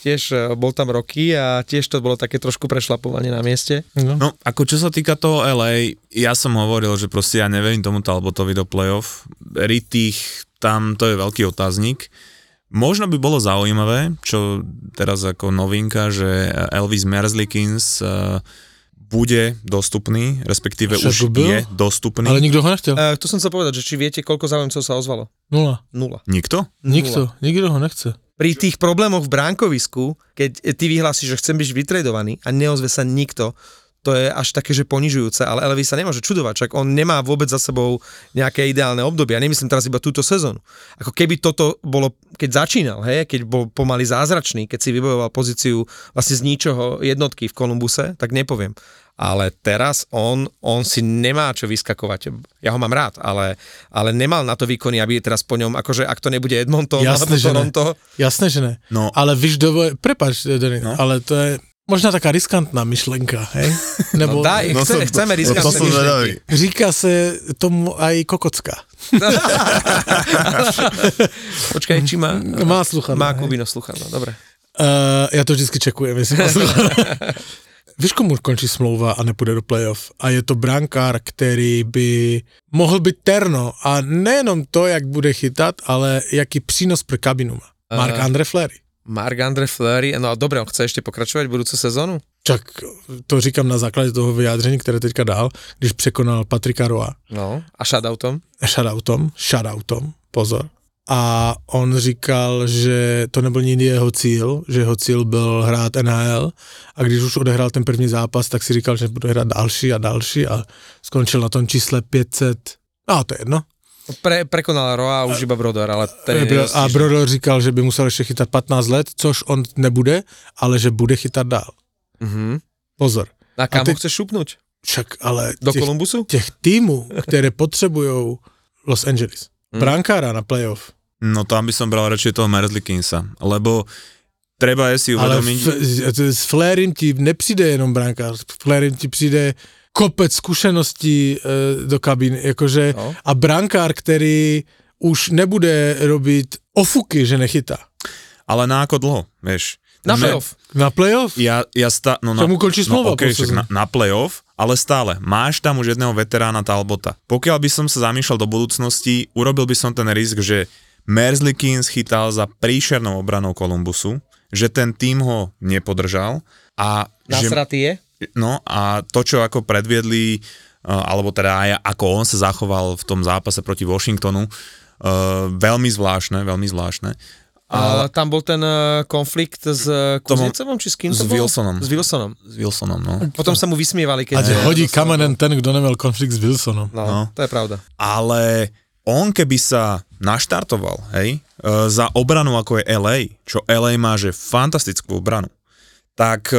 tiež e, bol tam roky a tiež to bolo také trošku prešlapovanie na mieste. No. no, ako čo sa týka toho LA, ja som hovoril, že proste ja neverím tomu Talbotovi do playoff. Rittich, tam to je veľký otáznik. Možno by bolo zaujímavé, čo teraz ako novinka, že Elvis Merzlikins uh, bude dostupný, respektíve Však už byl? je dostupný. Ale nikto ho nechcel. Uh, to som sa povedať, že či viete, koľko záujemcov sa ozvalo? Nula. Nula. Nikto? Nikto, Nula. nikto ho nechce. Pri tých problémoch v bránkovisku, keď ty vyhlásiš, že chcem byť vytredovaný a neozve sa nikto, to je až také, že ponižujúce, ale Elvis sa nemôže čudovať, čak on nemá vôbec za sebou nejaké ideálne obdobie. Ja nemyslím teraz iba túto sezónu. Ako keby toto bolo, keď začínal, hej, keď bol pomaly zázračný, keď si vybojoval pozíciu vlastne z ničoho jednotky v Kolumbuse, tak nepoviem. Ale teraz on, on si nemá čo vyskakovať. Ja ho mám rád, ale, ale nemal na to výkony, aby teraz po ňom, akože ak to nebude Edmonton Jasné, alebo Toronto. Ne. Jasné, že ne. No. Ale víš, dovo... prepač, no. ale to je, Možná taká riskantná myšlenka, hej? Nebo, no daj, no chce, chceme riskantné no myšlenky. Říká se tomu aj kokocka. Počkaj, či má... Má sluchadlo. Má Kubino sluchadlo, dobre. Uh, já to vždycky čekujem, jestli má Víš, komu končí smlouva a nepůjde do playoff? A je to brankár, který by mohl být terno. A nejenom to, jak bude chytat, ale jaký přínos pro kabinu má. Mark uh, Andre Fleury. Marc-André Fleury, no dobre, on chce ešte pokračovať budúcu sezónu? Čak to říkám na základě toho vyjádření, které teďka dal, když překonal Patrika Roa. No, a shoutoutom? Shoutoutom, shoutoutom, pozor. A on říkal, že to nebyl nikdy jeho cíl, že jeho cíl byl hrát NHL a když už odehrál ten první zápas, tak si říkal, že bude hrát další a další a skončil na tom čísle 500, no to je jedno, pre, prekonal Roa už iba Brodor, ale ten je A Brodor říkal, že by musel ještě chytat 15 let, což on nebude, ale že bude chytat dál. Mm-hmm. Pozor. A kam a ty, ho chceš šupnúť? Však, ale Do těch, Kolumbusu? Těch týmů, které potřebují Los Angeles. Mm. Brankára na playoff. No tam by som bral radšej toho Merzlikinsa, lebo treba je si uvedomiť... Ale f- s Flérim ti nepřijde jenom brankár, s Flérim ti přijde kopec zkušeností e, do kabíny, jakože no. a brankár, který už nebude robiť ofuky, že nechytá. Ale na ako dlho, vieš? Na playoff. Na playoff? Ja, ja sta, no na, mu končí smlouva. No, okay, na, na playoff, ale stále, máš tam už jedného veterána Talbota. Pokiaľ by som sa zamýšľal do budúcnosti, urobil by som ten risk, že Merzlikins chytal za príšernou obranou Kolumbusu, že ten tým ho nepodržal A Nasratý je? No a to, čo ako predviedli, alebo teda aj ako on sa zachoval v tom zápase proti Washingtonu, veľmi zvláštne, veľmi zvláštne. A tam bol ten uh, konflikt s Kuznicovom, či s kým to S Wilsonom. S Wilsonom. S Wilsonom, no. Potom sa mu vysmievali, keď... A hodí kamenem ten, kto nemal konflikt s Wilsonom. No, no, to je pravda. Ale on keby sa naštartoval, hej, za obranu ako je LA, čo LA má, že fantastickú obranu, tak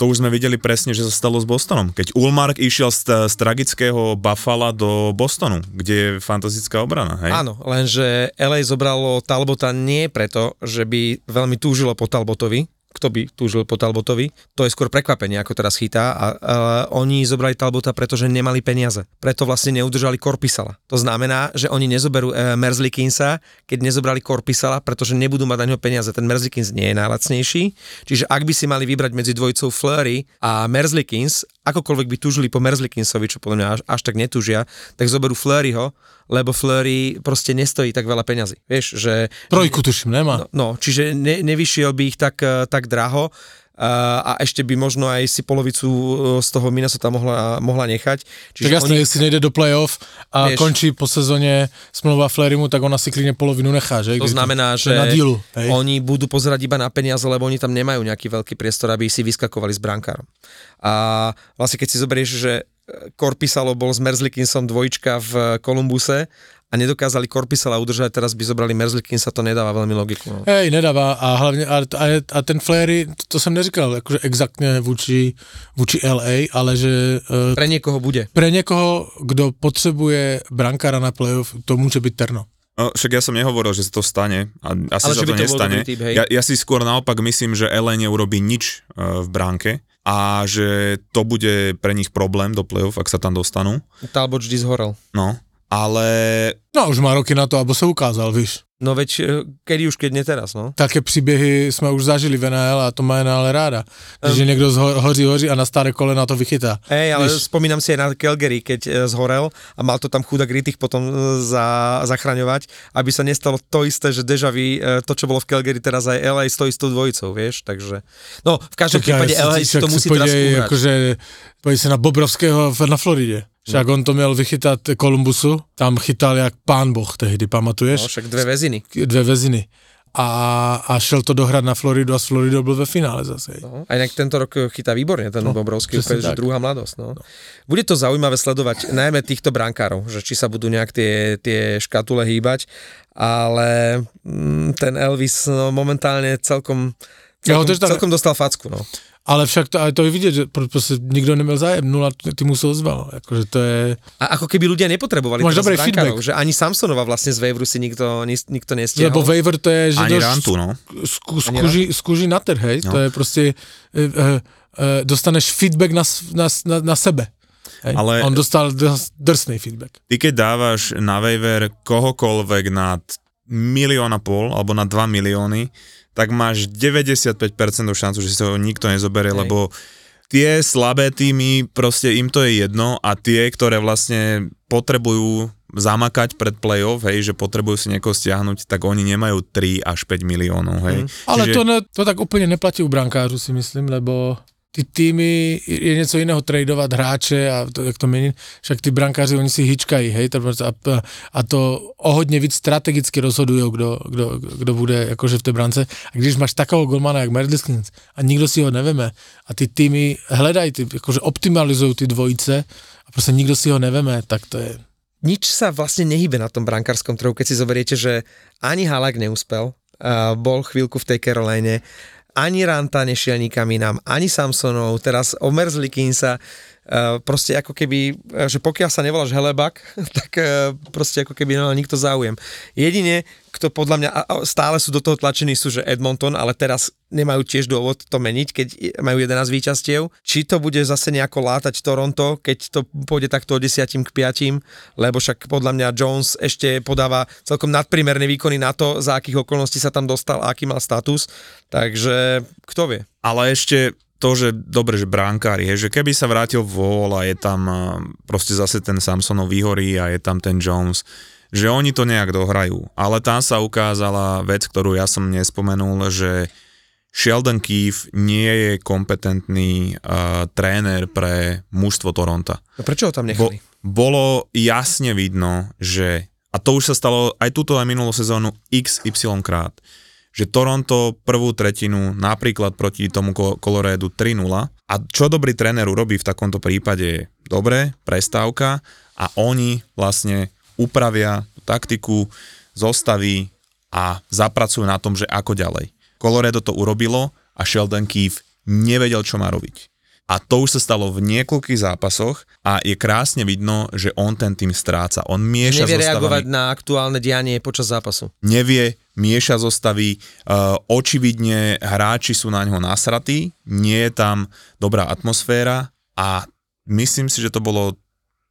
to už sme videli presne, že sa stalo s Bostonom. Keď Ulmark išiel z, z tragického Buffalo do Bostonu, kde je fantastická obrana. Hej? Áno, lenže LA zobralo Talbota nie preto, že by veľmi túžilo po Talbotovi, kto by túžil po Talbotovi. To je skôr prekvapenie, ako teraz chytá. A, a oni zobrali Talbota, pretože nemali peniaze. Preto vlastne neudržali Korpisala. To znamená, že oni nezoberú e, Merzlikinsa, keď nezobrali Korpisala, pretože nebudú mať na ňo peniaze. Ten Merzlikins nie je najlacnejší. Čiže ak by si mali vybrať medzi dvojicou Flurry a Merzlikins, akokoľvek by túžili po Merzlikinsovi, čo podľa mňa až, až tak netúžia, tak zoberú Flurryho, lebo Flurry proste nestojí tak veľa peňazí. Vieš, že... Trojku tuším, nemá. No, no čiže ne, nevyšiel by ich tak, eh, tak draho a ešte by možno aj si polovicu e, z toho Minnesota mohla, mohla nechať. Čiže tak jasne, oni... si nejde do playoff a vieš, končí po sezóne smlouva Flerimu, tak ona si klidne polovinu nechá, že? To znamená, že na dílu, oni budú pozerať iba na peniaze, lebo oni tam nemajú nejaký veľký priestor, aby si vyskakovali s brankárom. A vlastne keď si zoberieš, že Korpisalo bol s Merzlikinsom dvojička v Kolumbuse a nedokázali Korpisala udržať, teraz by zobrali Merzlikin, sa to nedáva veľmi logiku. No. Hej, nedáva a hlavne, a, a, a ten Flery, to, to som neříkal akože exaktne vůči, vůči LA, ale že... Uh, pre niekoho bude. Pre niekoho, kto potrebuje brankára na playoff, to môže byť Terno. No, však ja som nehovoril, že sa to stane a asi Ale sa to, to nestane. Typ, ja, ja si skôr naopak myslím, že LA neurobí nič uh, v bránke a že to bude pre nich problém do play-off, ak sa tam dostanú. Talbot vždy zhorel. No, ale... No už má roky na to, aby sa ukázal, víš. No veď, e, kedy už, keď nie teraz, no. Také příběhy jsme už zažili v NHL a to má NHL ráda. Um, že niekto zho- hoří, hoří a na staré kolena to vychytá. Hej, ale Víš? spomínam si aj na Calgary, keď e, zhorel a mal to tam chudák Rittich potom e, za, zachraňovať, aby sa nestalo to isté, že Deja vu, to, čo bolo v Calgary, teraz aj LA s tou istou dvojicou, vieš, takže... No, v každom prípade LA si to musí teraz. Akože, sa na Bobrovského na Floride. Však on to měl vychytat Kolumbusu, tam chytal jak pán boh tehdy, pamatuješ? No, však dve väziny. Dve väziny. A, a šel to dohrať na Floridu a s Floridou byl ve finále zase. No, a inak tento rok chytá výborne ten no, Bobrovský, úplne, že druhá mladosť. No. no. Bude to zaujímavé sledovať najmä týchto brankárov, že či sa budú nejak tie, tie škatule hýbať, ale mm, ten Elvis no, momentálne celkom, celkom, ja tak... celkom dostal facku. No. Ale však to, ale to je vidieť, že proste nikto nemal zájem, nula týmu sa ozval. Akože to je... A ako keby ľudia nepotrebovali Máš dobrý feedback. že ani Samsonova vlastne z Waveru si nikto, nikto nestiahol. Lebo Waver to je, že ani rantu, no. skúži, skúži na trh, hej, no. to je proste, e, e, e, dostaneš feedback na, na, na, na sebe. Hej. Ale On dostal drsný feedback. Ty keď dávaš na waiver kohokoľvek nad milión a pol, alebo na 2 milióny, tak máš 95% šancu, že si ho nikto nezoberie, Hej. lebo tie slabé týmy, proste im to je jedno a tie, ktoré vlastne potrebujú zamakať pred playoff, hej, že potrebujú si niekoho stiahnuť, tak oni nemajú 3 až 5 miliónov, hej. Mm. Ale Čiže... to, ne, to tak úplne neplatí u brankářu si myslím, lebo ty týmy, je něco jiného tradovat hráče a to, jak to mení, však ty brankáři, oni si hyčkají, hej, a, a to o hodně víc strategicky rozhodují, kdo, kdo, kdo bude jakože v té brance. A když máš takového golmana jak Merdiskins a nikdo si ho neveme a ty týmy hledají, ty, jakože optimalizují ty dvojice a prostě nikdo si ho neveme, tak to je... Nič sa vlastne nehybe na tom brankárskom trhu, keď si zoberiete, že ani Halak neúspel, uh, bol chvíľku v tej Caroline, ani Ranta nešiel nikam inám, ani Samsonov, teraz omrzli Kinsa, Uh, proste ako keby, že pokiaľ sa nevoláš Helebak, tak uh, proste ako keby no, nikto záujem. Jedine, kto podľa mňa stále sú do toho tlačení, sú že Edmonton, ale teraz nemajú tiež dôvod to meniť, keď majú 11 výčastiev. Či to bude zase nejako látať Toronto, keď to pôjde takto od 10 k 5, lebo však podľa mňa Jones ešte podáva celkom nadprimerné výkony na to, za akých okolností sa tam dostal a aký mal status. Takže kto vie. Ale ešte to, že dobre, že bránkári, je, že keby sa vrátil Vol a je tam proste zase ten Samsonov výhorí a je tam ten Jones, že oni to nejak dohrajú. Ale tam sa ukázala vec, ktorú ja som nespomenul, že Sheldon Keefe nie je kompetentný uh, tréner pre mužstvo Toronta. No prečo ho tam nechali? Bo, bolo jasne vidno, že, a to už sa stalo aj túto aj minulú sezónu XY krát, že Toronto prvú tretinu napríklad proti tomu Colorédu 3-0 a čo dobrý tréner urobí v takomto prípade je dobre, prestávka a oni vlastne upravia taktiku, zostaví a zapracujú na tom, že ako ďalej. Colorado to urobilo a Sheldon Keefe nevedel, čo má robiť. A to už sa stalo v niekoľkých zápasoch a je krásne vidno, že on ten tým stráca. On mieša Nevie zostavami. reagovať na aktuálne dianie počas zápasu. Nevie, mieša zostavy, uh, očividne hráči sú na ňo nasratí, nie je tam dobrá atmosféra a myslím si, že to bolo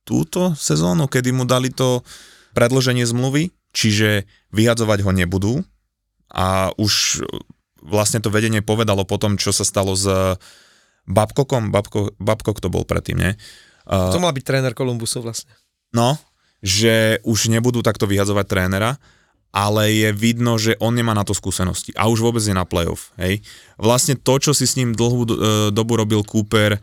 túto sezónu, kedy mu dali to predloženie zmluvy, čiže vyhadzovať ho nebudú a už vlastne to vedenie povedalo po tom, čo sa stalo s Babkokom, Babko, Babkok to bol predtým, nie? Uh, to mal byť tréner Kolumbusu vlastne. No, že už nebudú takto vyhadzovať trénera, ale je vidno, že on nemá na to skúsenosti a už vôbec je na playoff. Hej. Vlastne to, čo si s ním dlhú uh, dobu robil Cooper,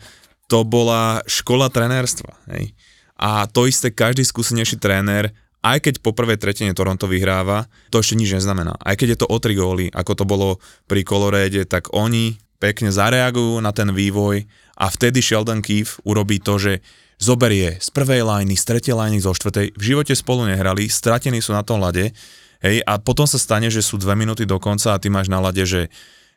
to bola škola trenérstva. Hej. A to isté každý skúsenejší tréner aj keď po prvej tretine Toronto vyhráva, to ešte nič neznamená. Aj keď je to o tri góly, ako to bolo pri Koloréde, tak oni pekne zareagujú na ten vývoj a vtedy Sheldon Keefe urobí to, že zoberie z prvej liney, z tretej liney, zo štvrtej, v živote spolu nehrali, stratení sú na tom lade, hej, a potom sa stane, že sú dve minúty do konca a ty máš na lade, že,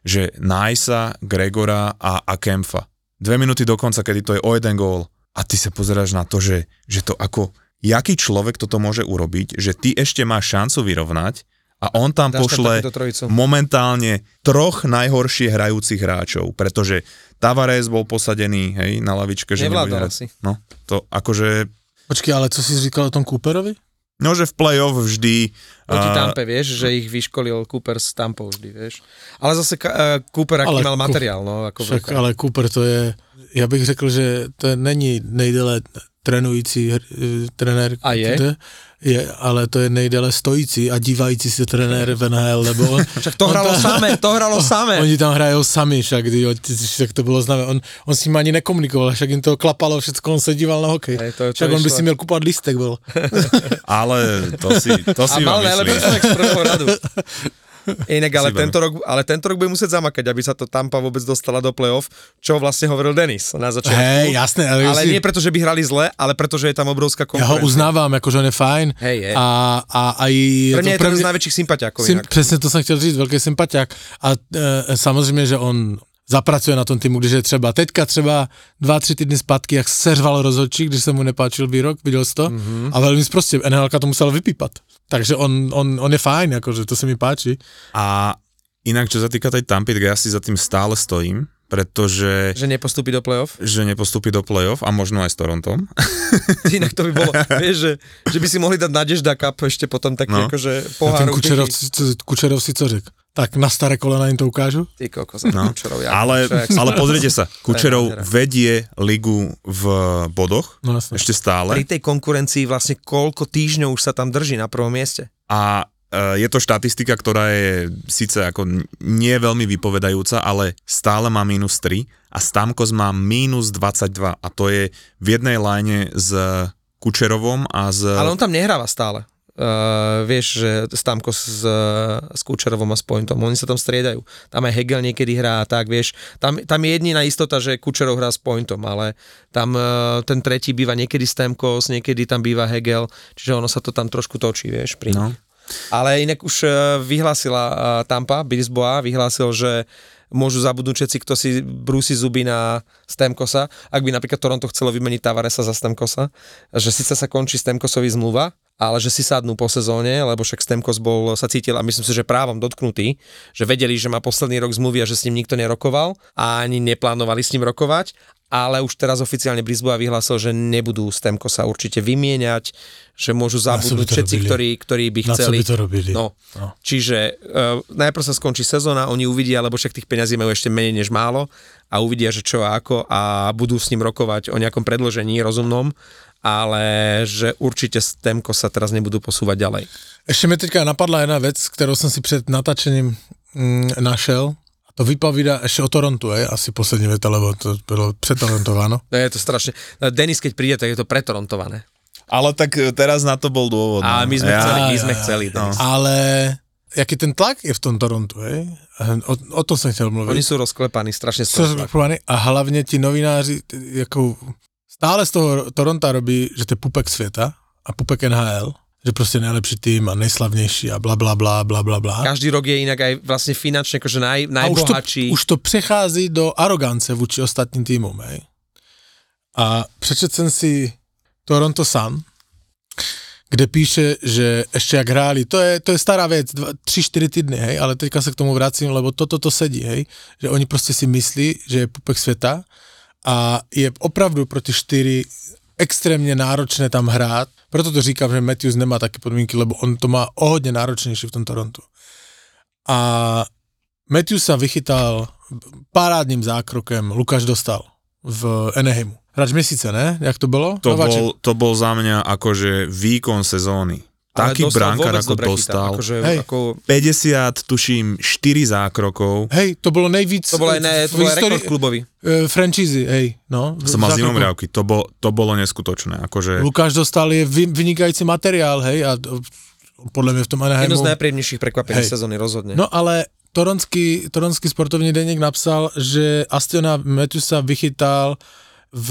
že Najsa, Gregora a, a Kempfa. Dve minúty do konca, kedy to je o jeden gól a ty sa pozeráš na to, že, že to ako jaký človek toto môže urobiť, že ty ešte máš šancu vyrovnať a on tam Dáš pošle momentálne troch najhoršie hrajúcich hráčov, pretože Tavares bol posadený hej, na lavičke, že nebude hrať. No, to akože... Počkej, ale co si říkal o tom Cooperovi? No, že v play-off vždy... Proti Tampe, vieš, že ich vyškolil Cooper s Tampou vždy, vieš. Ale zase uh, Cooper, aký ale mal materiál, no. Ako však, ale Cooper to je, ja bych řekl, že to není nejdele trénující eh, trenér. A je? je? ale to je nejdele stojící a dívající se trenér v NHL, lebo on... však to hralo samé, to hralo samé. Oni tam hrajou sami, však, však to bylo známe. On, on s ním ani nekomunikoval, však jim to klapalo všechno, on se díval na hokej. Hej, to, to však on by si měl kupovat listek, bol. ale to si, to si a mal najlepší z prvého radu. Inak, ale tento, rok, ale tento rok bude musieť zamakať, aby sa to Tampa vôbec dostala do play-off, čo vlastne hovoril Denis na začiatku. Hej, jasné. Ale, ale si... nie preto, že by hrali zle, ale preto, že je tam obrovská konkurencia. Ja ho uznávam, akože on je fajn. Hej, je. A, a aj... Pre mňa je to z najväčších sympatiákov Sym, Presne to som chtěl říct, veľký sympatiák. A e, samozrejme, že on zapracuje na tom týmu, když je třeba teďka třeba dva, tři týdny zpátky, jak seřval rozhodčí, když se mu nepáčil výrok, viděl jsi to? Mm-hmm. A velmi prostě NHL to musel vypípat. Takže on, on, on je fajn, akože to sa mi páči. A inak, čo sa týka tej Tampy, tak ja si za tým stále stojím, pretože... Že nepostúpi do play-off? Že nepostúpi do play-off a možno aj s Torontom. Inak to by bolo, vieš, že, že by si mohli dať Nadežda Cup ešte potom taký no. akože pohár. A ten Kučerov, Kučerov si co řekl? Tak na staré kolena im to ukážu? Ty kokos, no. Kučerov, ja ale, ale pozrite sa, Kučerov vedie ligu v bodoch, no, ešte stále. Pri tej konkurencii vlastne koľko týždňov už sa tam drží na prvom mieste. A e, je to štatistika, ktorá je síce ako nie veľmi vypovedajúca, ale stále má minus 3 a Stamkos má minus 22 a to je v jednej line s Kučerovom a z... Ale on tam nehráva stále uh, vieš, že Stamko s, s Kučerovom a s Pointom, oni sa tam striedajú. Tam aj Hegel niekedy hrá tak, vieš. Tam, tam je jediná istota, že Kučerov hrá s Pointom, ale tam uh, ten tretí býva niekedy Stamkos, niekedy tam býva Hegel, čiže ono sa to tam trošku točí, vieš, pri no. Ale inak už vyhlásila Tampa, Bisboa, vyhlásil, že môžu zabudnúť všetci, kto si brúsi zuby na Stemkosa, ak by napríklad Toronto chcelo vymeniť Tavaresa za Stemkosa, že síce sa končí Stemkosovi zmluva, ale že si sadnú po sezóne, lebo však Stemkos bol, sa cítil a myslím si, že právom dotknutý, že vedeli, že má posledný rok zmluvy a že s ním nikto nerokoval a ani neplánovali s ním rokovať, ale už teraz oficiálne Brisboa vyhlásil, že nebudú Stemkosa určite vymieňať, že môžu zabudnúť všetci, ktorí, ktorí by chceli. Na by to robili? No. no. Čiže uh, najprv sa skončí sezóna, oni uvidia, lebo však tých peňazí majú ešte menej než málo a uvidia, že čo a ako a budú s ním rokovať o nejakom predložení rozumnom ale že určite s Temko sa teraz nebudú posúvať ďalej. Ešte mi teďka napadla jedna vec, ktorou som si pred natačením mm, našel. A To vypovída ešte o Torontu, aj? asi poslední veta, lebo to bolo pretorontováno. No je to strašne. Denis, keď príde, tak je to pretorontované. Ale tak e, teraz na to bol dôvod. A no. my sme ja, chceli, my sme ja, chceli. No. Ale jaký ten tlak je v tom Torontu, hej? O, o tom som chcel mluviť. Oni sú rozklepaní, strašne sú rozklepaní a hlavne ti novináři, ako stále z toho Toronta robí, že to je pupek sveta a pupek NHL že proste najlepší tým a najslavnejší a bla bla bla bla bla bla. Každý rok je inak aj vlastne finančne akože naj, najbohatší. A už to, už to přechází do arogance vůči ostatním týmům, hej. A přečet jsem si Toronto Sun, kde píše, že ešte jak hráli, to je, to je stará vec, 3-4 týdny, hej, ale teďka sa k tomu vracím, lebo toto to sedí, hej, že oni proste si myslí, že je pupek sveta a je opravdu proti 4 extrémne náročné tam hrát preto to říkám, že Matthews nemá také podmínky, lebo on to má o hodně náročnější v tom Torontu. A Matthews sa vychytal parádnym zákrokem, Lukáš dostal v Eneheimu. Hráč měsíce, ne? Jak to bylo? To bol, to bol za mňa akože výkon sezóny taký brankár, ako dostal. Akože, Hej. Ako... 50, tuším, 4 zákrokov. Hej, to bolo nejvíc... To bolo aj, ne, to bol rekord klubový. Uh, franchízy, hej, no. Som mal zimom riavky, to, bol, to bolo neskutočné. Akože... Lukáš dostal je vynikajúci materiál, hej, a podľa mňa v tom Anaheimu... Jedno z najpríjemnejších prekvapení sezóny, rozhodne. No ale Toronský, Toronský sportovní denník napsal, že Astiona Matthewsa vychytal v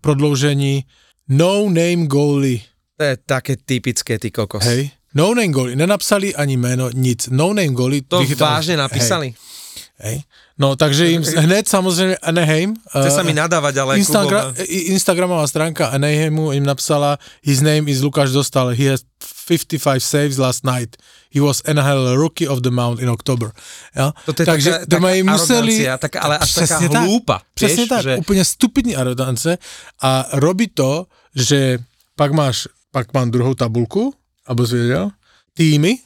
prodloužení no name goalie to je také typické, ty kokos. Hej. No name goalie, nenapsali ani meno, nic. No name goalie. To vychytali. vážne napísali? Hej. Hej. No takže im hneď samozrejme Anaheim. Chce uh, sa mi nadávať, ale Instagra- Instagramová stránka Anaheimu im napsala His name is Lukáš Dostal. He has 55 saves last night. He was NHL Rookie of the Mount in October. Ja? Toto je takže taká, taká museli... Tak, ale až taká hlúpa. Presne vieš, tak, že... úplne stupidní arogance a robí to, že pak máš pak mám druhou tabulku, aby si vedel, týmy.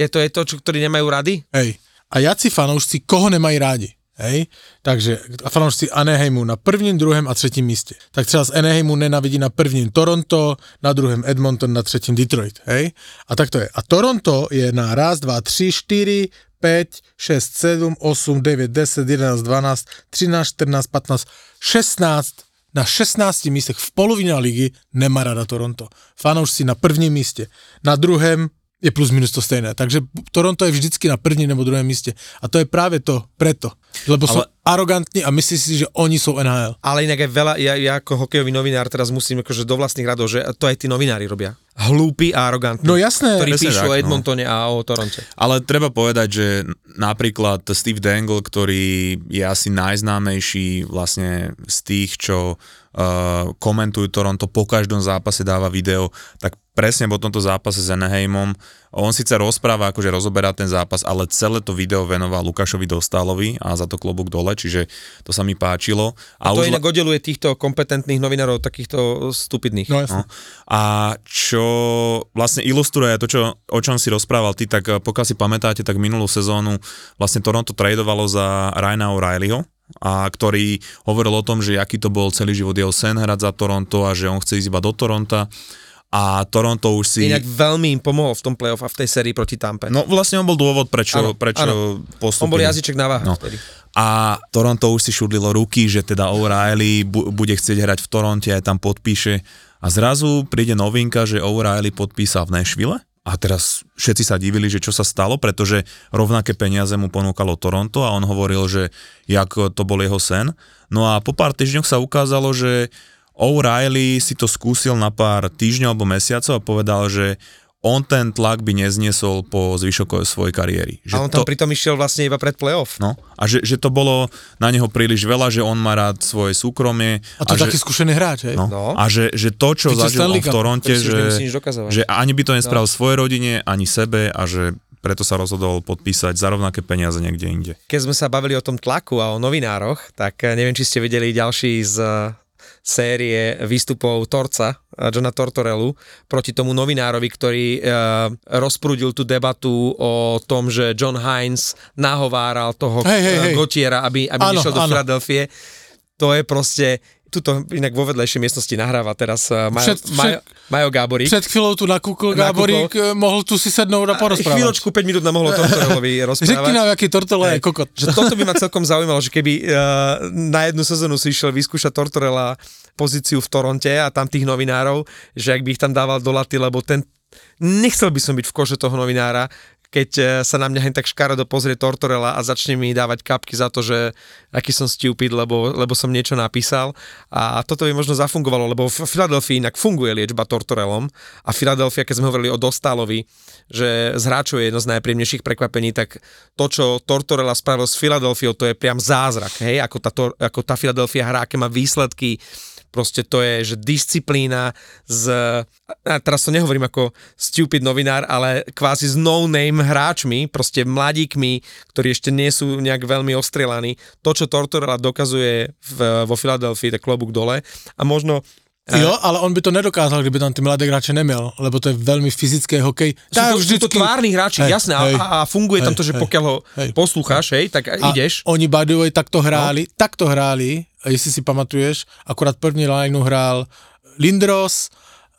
Je to je to, čo, ktorí nemajú rady? Hej. A jaci fanoušci, koho nemají rádi? Hej, takže fanoušci Anaheimu na prvním, druhém a třetím místě. Tak třeba z Anaheimu nenavidí na prvním Toronto, na druhém Edmonton, na třetím Detroit. Hej, a tak to je. A Toronto je na raz, dva, tři, čtyři, 5, 6, 7, 8, 9, 10, 11, 12, 13, 14, 15, 16 na 16 místech v polovině ligy nemá rada Toronto. Fanoušci na prvním místě, na druhém je plus minus to stejné. Takže Toronto je vždycky na prvním nebo druhém místě. A to je práve to, preto. Lebo ale, sú arogantní a myslí si, že oni sú NHL. Ale inak aj veľa, ja, ja ako hokejový novinár teraz musím akože do vlastných radov, že to aj tí novinári robia. Hlúpi a arogantní. No jasné. Ktorí píšu tak, o no. Edmontone no. a o Toronte. Ale treba povedať, že napríklad Steve Dangle, ktorý je asi najznámejší vlastne z tých, čo komentujú Toronto, po každom zápase dáva video, tak presne po tomto zápase s Anaheimom. On síce rozpráva, akože rozoberá ten zápas, ale celé to video venoval Lukášovi Dostálovi a za to klobúk dole, čiže to sa mi páčilo. A, a to už... inak oddeluje týchto kompetentných novinárov takýchto stupidných. No, jasne. no. A čo vlastne ilustruje to, čo, o čom si rozprával ty, tak pokiaľ si pamätáte, tak minulú sezónu vlastne Toronto tradovalo za Ryana O'Reillyho, a ktorý hovoril o tom, že aký to bol celý život jeho sen hrať za Toronto a že on chce ísť iba do Toronta a Toronto už si... Inak veľmi im pomohol v tom playoff a v tej sérii proti Tampe. No vlastne on bol dôvod, prečo, ano, prečo ano. postupili. On bol jazyček na váhu no. vtedy. A Toronto už si šudlilo ruky, že teda O'Reilly bu- bude chcieť hrať v Toronte, aj tam podpíše. A zrazu príde novinka, že O'Reilly podpísal v Nashville a teraz všetci sa divili, že čo sa stalo, pretože rovnaké peniaze mu ponúkalo Toronto a on hovoril, že jak to bol jeho sen. No a po pár týždňoch sa ukázalo, že O'Reilly si to skúsil na pár týždňov alebo mesiacov a povedal, že on ten tlak by nezniesol po zvyšok svojej kariéry. Že a on tam to, pritom išiel vlastne iba pred playoff. No, a že, že to bolo na neho príliš veľa, že on má rád svoje súkromie. A to je taký skúsený hráč, hej? No, no. A že, že to, čo zažil on v Toronte, že, že ani by to nespravil no. svojej rodine, ani sebe a že preto sa rozhodol podpísať za rovnaké peniaze niekde inde. Keď sme sa bavili o tom tlaku a o novinároch, tak eh, neviem, či ste videli ďalší z série výstupov Torca, Johna Tortorellu, proti tomu novinárovi, ktorý uh, rozprúdil tú debatu o tom, že John Hines nahováral toho hey, hey, hey. Gotiera, aby, aby ano, nešiel do Filadelfie. To je proste, tuto inak vo vedlejšej miestnosti nahráva teraz uh, Majo, všet, Majo, Majo Gáborík. Před chvíľou tu nakúkol Gáborík, nakúkol. mohol tu si sednúť a porozprávať. Chvíľočku, 5 minút nám mohlo Tortorelovi rozprávať. Řekni nám, aký Tortorella je kokot. Že toto by ma celkom zaujímalo, že keby uh, na jednu sezónu si išiel vyskúšať Tortorella pozíciu v Toronte a tam tých novinárov, že ak by ich tam dával do laty, lebo ten nechcel by som byť v kože toho novinára, keď e, sa na mňa hen tak škaredo pozrie Tortorella a začne mi dávať kapky za to, že aký som stupid, lebo, lebo som niečo napísal. A toto by možno zafungovalo, lebo v Filadelfii inak funguje liečba Tortorellom a Filadelfia, keď sme hovorili o Dostálovi, že z hráčov je jedno z najpríjemnejších prekvapení, tak to, čo Tortorella spravil s Filadelfiou, to je priam zázrak, hej, ako tá, ako tá Filadelfia hrá, aké má výsledky, Proste to je, že disciplína z, a teraz to nehovorím ako stupid novinár, ale kvázi s no-name hráčmi, proste mladíkmi, ktorí ešte nie sú nejak veľmi ostrelaní. To, čo Tortorella dokazuje v, vo Filadelfii, tak klobúk dole. A možno Jo, ale on by to nedokázal, kdyby tam ty mladé hráče neměl, lebo to je veľmi fyzické hokej. Sú to, vždycky... to tvárni hráči, hej, jasné, hej, a, a funguje hej, tam to, že hej, pokiaľ ho hej, poslúcháš, hej, tak a ideš. oni by the way takto hráli, no. takto hráli, jestli si pamatuješ, akurát první lineu hrál Lindros,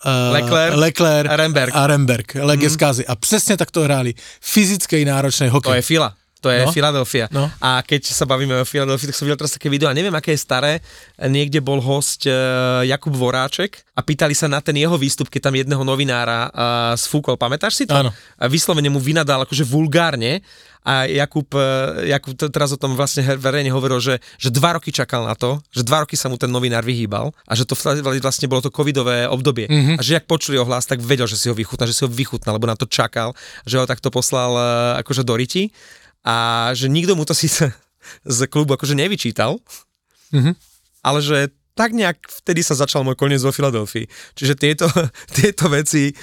Uh, Leclerc, Leclerc a Remberg. A Remberg, Leges mm. A přesně takto hráli. Fyzickej náročnej hokej. To je fila. To je no? Philadelphia. No? A keď sa bavíme o Philadelphia, tak som videl teraz také video, a neviem, aké je staré, niekde bol host uh, Jakub Voráček a pýtali sa na ten jeho výstup, keď tam jedného novinára uh, sfúkol, pamätáš si to? Áno. A vyslovene mu vynadal akože vulgárne a Jakub, uh, Jakub teraz o tom vlastne verejne hovoril, že, že dva roky čakal na to, že dva roky sa mu ten novinár vyhýbal a že to vlastne bolo to covidové obdobie. Mm-hmm. A že ak počuli o hlas, tak vedel, že si ho vychutná, že si ho vychutná, lebo na to čakal, že ho takto poslal uh, akože do riti a že nikto mu to síce z klubu akože nevyčítal, mm-hmm. ale že tak nejak vtedy sa začal môj koniec vo Filadelfii. Čiže tieto, tieto veci, e,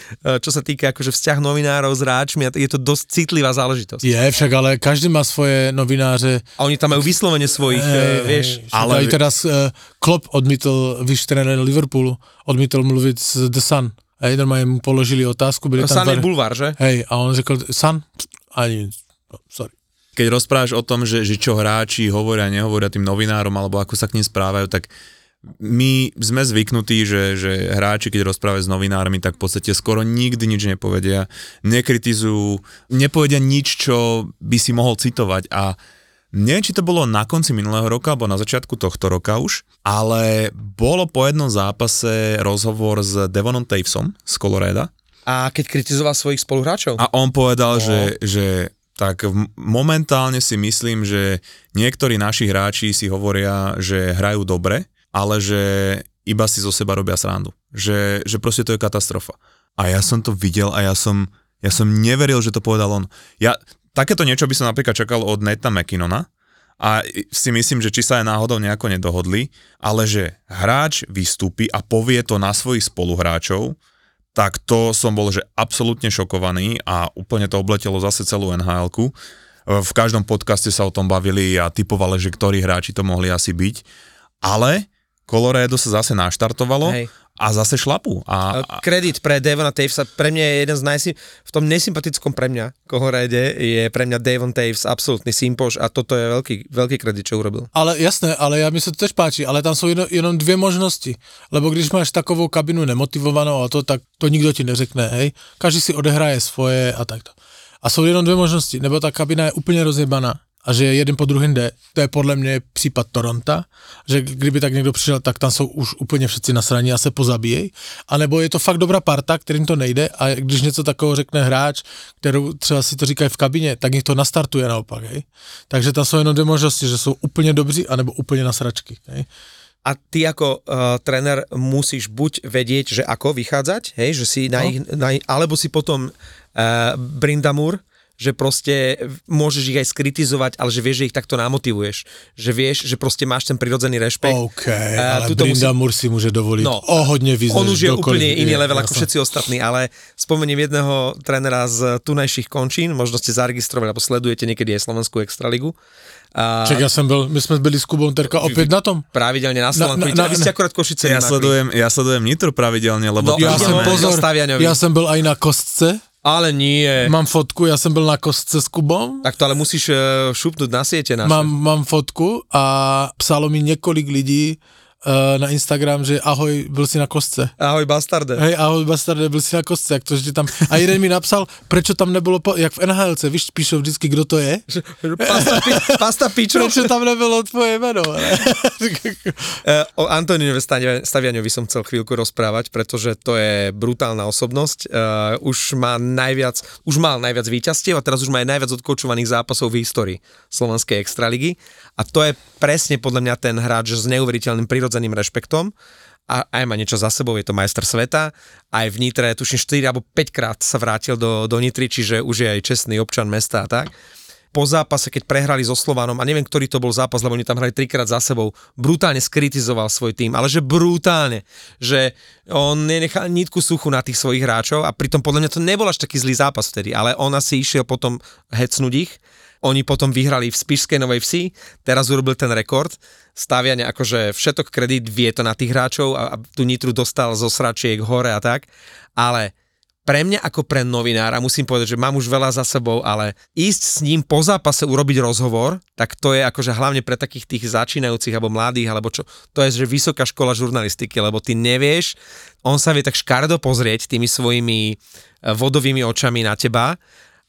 čo sa týka akože vzťah novinárov s hráčmi, je to dosť citlivá záležitosť. Je, však ale každý má svoje novináře. A oni tam majú vyslovene svojich, e, vieš. Ale aj teraz uh, Klopp odmítol, víš, Liverpoolu, odmítol mluvit s The Sun. Hej, normálne mu položili otázku. Byli tam Sun je bulvár, že? Hej, a on řekl, Sun? Ani, no, sorry keď rozprávaš o tom, že, že čo hráči hovoria, nehovoria tým novinárom, alebo ako sa k ním správajú, tak my sme zvyknutí, že, že hráči, keď rozprávajú s novinármi, tak v podstate skoro nikdy nič nepovedia, nekritizujú, nepovedia nič, čo by si mohol citovať a Neviem, či to bolo na konci minulého roka, alebo na začiatku tohto roka už, ale bolo po jednom zápase rozhovor s Devonom Tavesom z Coloreda. A keď kritizoval svojich spoluhráčov? A on povedal, no. že, že tak momentálne si myslím, že niektorí naši hráči si hovoria, že hrajú dobre, ale že iba si zo seba robia srandu. Že, že proste to je katastrofa. A ja som to videl a ja som, ja som neveril, že to povedal on. Ja, takéto niečo by som napríklad čakal od Neta McKinnona a si myslím, že či sa aj náhodou nejako nedohodli, ale že hráč vystúpi a povie to na svojich spoluhráčov, tak to som bol, že absolútne šokovaný a úplne to obletelo zase celú nhl V každom podcaste sa o tom bavili a typovali, že ktorí hráči to mohli asi byť. Ale Colorado sa zase naštartovalo Hej a zase šlapu. A, a... Kredit pre Devona Tavesa, pre mňa je jeden z najsi... v tom nesympatickom pre mňa Kohorede je pre mňa Devon Taves absolútny simpoš a toto je veľký, veľký kredit, čo urobil. Ale jasné, ale ja mi sa to tež páči, ale tam sú jenom, jenom dvě možnosti, lebo když máš takovou kabinu nemotivovanou a to, tak to nikdo ti neřekne, hej, každý si odehraje svoje a takto. A jsou jenom dvě možnosti, nebo ta kabina je úplně rozjebaná a že jeden po druhém jde. To je podle mě případ Toronta, že kdyby tak někdo přišel, tak tam jsou už úplně všetci nasraní a se pozabíjejí. A nebo je to fakt dobrá parta, kterým to nejde a když něco takového řekne hráč, kterou třeba si to říkají v kabině, tak jich to nastartuje naopak. Hej. Takže tam jsou jenom dvě možnosti, že jsou úplně dobří, anebo úplně na sračky. Hej. A ty ako uh, tréner musíš buď vedieť, že ako vychádzať, hej, že si na no. ich, na, alebo si potom uh, Brindamur, že proste môžeš ich aj skritizovať, ale že vieš, že ich takto namotivuješ. Že vieš, že proste máš ten prirodzený rešpekt. OK, uh, ale Brindamur musí... si môže dovoliť no, o hodne vyzrieť. On už je úplne iný je, level ako všetci ostatní, ale spomeniem jedného trénera z tunajších končín, možno ste zaregistrovali, alebo sledujete niekedy aj Slovenskú extraligu. A... Čak, ja som byl, my sme byli s Kubou Terka opäť na tom. Pravidelne na Slovensku, na, na, vy ste akorát Košice. Ja sledujem, ja sledujem Nitro pravidelne, lebo... No, ja, som, pozor, ja som byl aj na kostce ale nie. Mám fotku, ja som byl na kostce s Kubom. Tak to ale musíš uh, šupnúť na siete naše. Mám, mám fotku a psalo mi niekoľko ľudí, na Instagram, že ahoj, byl si na kostce. Ahoj bastarde. Hej, ahoj bastarde, byl si na kostce, jak to že tam, a jeden mi napsal, prečo tam nebylo, po, jak v NHLce, víš, píšou vždycky, kdo to je. pasta, pi, pasta pičo. Prečo tam nebylo tvoje meno. uh, o Antoniovi Staviaňovi som chcel chvíľku rozprávať, pretože to je brutálna osobnosť. Uh, už má najviac, už mal najviac víťazstiev a teraz už má aj najviac odkoučovaných zápasov v histórii Slovenskej extraligy. A to je presne podľa mňa ten hráč s neuveriteľným prirodzeným rešpektom. A aj má niečo za sebou, je to majster sveta, aj v Nitre, tuším 4 alebo 5 krát sa vrátil do, do Nitry, čiže už je aj čestný občan mesta a tak. Po zápase, keď prehrali so Slovanom, a neviem, ktorý to bol zápas, lebo oni tam hrali trikrát za sebou, brutálne skritizoval svoj tým, ale že brutálne, že on nenechal nitku suchu na tých svojich hráčov a pritom podľa mňa to nebol až taký zlý zápas vtedy, ale on asi išiel potom hecnúť ich oni potom vyhrali v Spišskej Novej Vsi, teraz urobil ten rekord. Staviane akože všetok kredit vie to na tých hráčov a, a tú Nitru dostal zo sračiek hore a tak, ale pre mňa ako pre novinára, musím povedať, že mám už veľa za sebou, ale ísť s ním po zápase urobiť rozhovor, tak to je akože hlavne pre takých tých začínajúcich alebo mladých, alebo čo, to je že vysoká škola žurnalistiky, lebo ty nevieš, on sa vie tak škardo pozrieť tými svojimi eh, vodovými očami na teba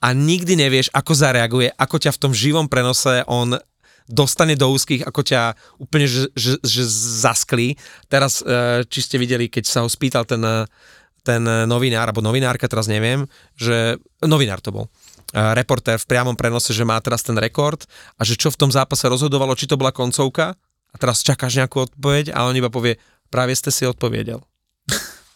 a nikdy nevieš, ako zareaguje, ako ťa v tom živom prenose on dostane do úzkých, ako ťa úplne že, že, že zasklí. Teraz, e, či ste videli, keď sa ho spýtal ten, ten novinár, alebo novinárka, teraz neviem, že novinár to bol, e, reportér v priamom prenose, že má teraz ten rekord a že čo v tom zápase rozhodovalo, či to bola koncovka a teraz čakáš nejakú odpoveď a on iba povie, práve ste si odpovedel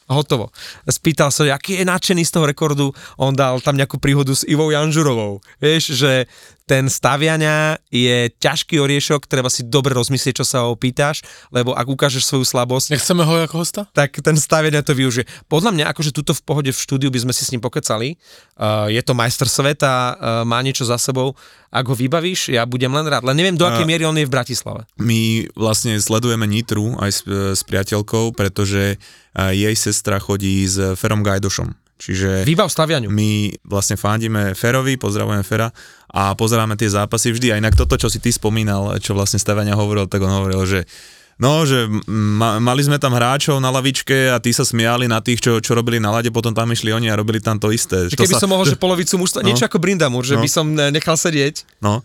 hotovo. Spýtal sa, aký je nadšený z toho rekordu, on dal tam nejakú príhodu s Ivou Janžurovou. Vieš, že ten staviania je ťažký oriešok, treba si dobre rozmyslieť, čo sa ho opýtaš, lebo ak ukážeš svoju slabosť... Nechceme ho ako hosta? Tak ten staviania to využije. Podľa mňa, akože tuto v pohode v štúdiu by sme si s ním pokecali. Uh, je to majster sveta, uh, má niečo za sebou. Ak ho vybavíš, ja budem len rád. Len neviem, do akej miery on je v Bratislave. My vlastne sledujeme Nitru aj s, s priateľkou, pretože jej sestra chodí s Ferom Gajdošom Čiže Výbav stavianiu. My vlastne fandíme Ferovi, pozdravujeme Fera a pozeráme tie zápasy vždy. A inak toto, čo si ty spomínal, čo vlastne staviania hovoril, tak on hovoril, že No, že ma, mali sme tam hráčov na lavičke a tí sa smiali na tých, čo, čo robili na lade, potom tam išli oni a robili tam to isté. Že keby sa, som mohol, že, polovicu mužstva, no, niečo ako Brindamur, že no, by som nechal sedieť. No,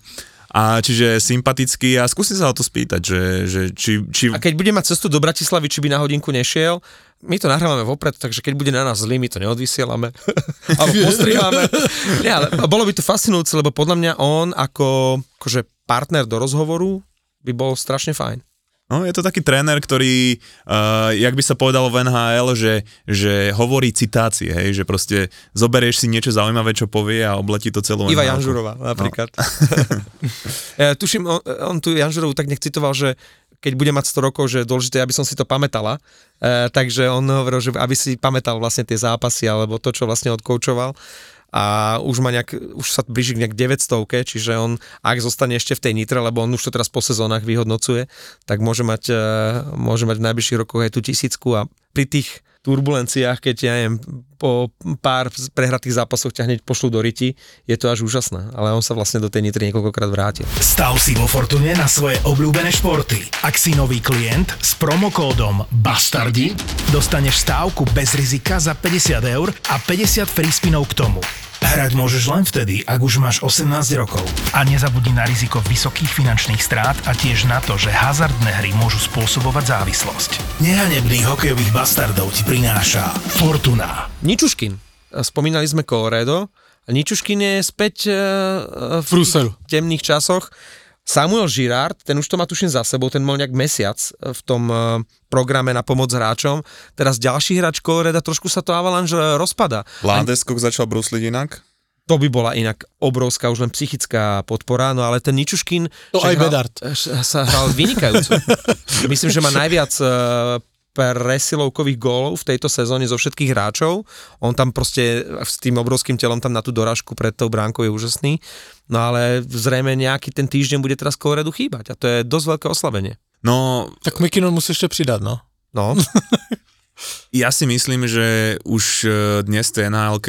a čiže sympatický a skúsim sa o to spýtať, že, že či, či... A keď bude mať cestu do Bratislavy, či by na hodinku nešiel, my to nahrávame vopred, takže keď bude na nás zlý, my to neodvysielame, alebo postriháme. Nie, ale bolo by to fascinujúce, lebo podľa mňa on ako akože partner do rozhovoru by bol strašne fajn. No, je to taký tréner, ktorý, uh, jak by sa povedalo v NHL, že, že hovorí citácie, hej, že proste zoberieš si niečo zaujímavé, čo povie a obletí to celú Iva Janžurová napríklad. No. ja, tuším, on, on tu Janžurovu tak nechcitoval, že keď bude mať 100 rokov, že je dôležité, aby som si to pamätala. E, takže on hovoril, že aby si pamätal vlastne tie zápasy alebo to, čo vlastne odkoučoval a už má nejak, už sa blíži k nejak 900, čiže on, ak zostane ešte v tej Nitre, lebo on už to teraz po sezónach vyhodnocuje, tak môže mať, e, môže mať v najbližších rokoch aj tú tisícku a pri tých turbulenciách, keď ja neviem, po pár prehratých zápasoch ťa hneď pošlu do riti, je to až úžasné. Ale on sa vlastne do tej nitry niekoľkokrát vrátil. Stav si vo Fortune na svoje obľúbené športy. Ak si nový klient s promokódom BASTARDI, dostaneš stávku bez rizika za 50 eur a 50 free spinov k tomu. Hrať môžeš len vtedy, ak už máš 18 rokov. A nezabudni na riziko vysokých finančných strát a tiež na to, že hazardné hry môžu spôsobovať závislosť. Nehanebných hokejových bastardov ti prináša Fortuna. Ničuškin. Spomínali sme Colorado. Ničuškin je späť uh, v Bruselu. temných časoch. Samuel Girard, ten už to má tuším za sebou, ten mal nejak mesiac v tom uh, programe na pomoc hráčom. Teraz ďalší hráč Coloreda, trošku sa to Avalanche rozpada. Landeskog začal brusliť inak? To by bola inak obrovská už len psychická podpora, no ale ten Ničuškin to aj hral, sa hral vynikajúco. Myslím, že má najviac presilovkových gólov v tejto sezóne zo všetkých hráčov. On tam proste s tým obrovským telom tam na tú dorážku pred tou bránkou je úžasný. No ale zrejme nejaký ten týždeň bude teraz Koloredu chýbať a to je dosť veľké oslavenie. No... Tak Mikino musí ešte pridať, no. No. Ja si myslím, že už e, dnes tej nhl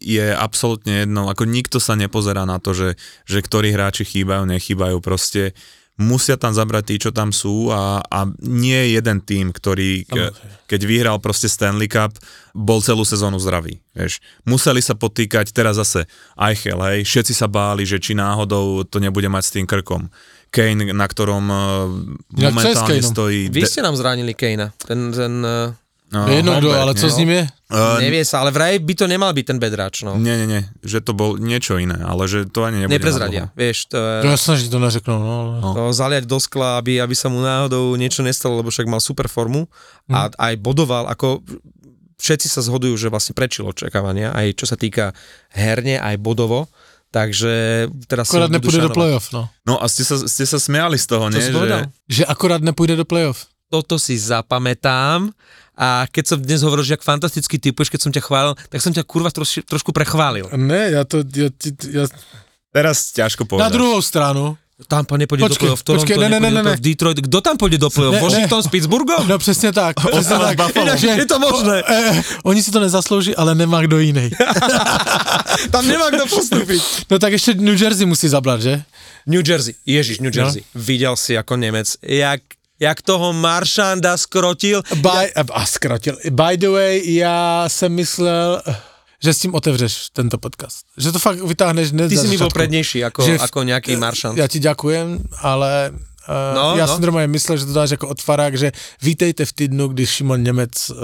je absolútne jedno, ako nikto sa nepozerá na to, že, že ktorí hráči chýbajú, nechýbajú, proste musia tam zabrať tí, čo tam sú a, a nie je jeden tým, ktorý ke, keď vyhral proste Stanley Cup, bol celú sezónu zdravý. Vieš. Museli sa potýkať teraz zase Eichel, hej, všetci sa báli, že či náhodou to nebude mať s tým krkom. Kane, na ktorom uh, momentálne stojí... Vy ste nám zranili Kanea. Ten, ten uh, No, Jedno kto, ale co no. s ním je? Uh, Nevie sa, ale vraj by to nemal byť ten bedráč, no. Nie, nie, nie, že to bol niečo iné, ale že to ani nebude Neprezradia, vieš. To je... Ja sa to neřeknú, no. Ale... no. To zaliať do skla, aby, aby sa mu náhodou niečo nestalo, lebo však mal super formu a hm. aj bodoval, ako všetci sa zhodujú, že vlastne prečil očakávania, aj čo sa týka herne, aj bodovo. Takže teraz akorát nepôjde do play-off, no. No a ste sa, ste sa smiali z toho, nie? Že... že akorát nepôjde do play-off. Toto si zapamätám a keď som dnes hovoril, že ak fantasticky typuješ, keď som ťa chválil, tak som ťa kurva troš, trošku prechválil. Ne, ja to... Ja, ja... Teraz ťažko povedať. Na druhou stranu, Tampa nepôjde počkej, do play-off, Toronto počkej, ne, ne, ne, ne. v Detroit. Kto tam pôjde do play-off? Ne, Washington ne. s Pittsburghom? No presne tak. Presne tak. Buffalo. Že, je to možné. O, e, oni si to nezaslúži, ale nemá kto iný. tam nemá kto postúpiť. No tak ešte New Jersey musí zabrať, že? New Jersey, Ježiš, New Jersey. No. Videl si ako Nemec, jak jak toho Maršanda skrotil. By, ja... a skrotil. By the way, já jsem myslel, že s tím otevřeš tento podcast. Že to fakt vytáhneš hned Ty si mi bol prednejší ako, že ako nejaký Maršand. Ja ti ďakujem, ale Uh, no, já no. si normálně myslel, že to dáš jako otvarák, že vítejte v týdnu, když Šimon Nemec uh,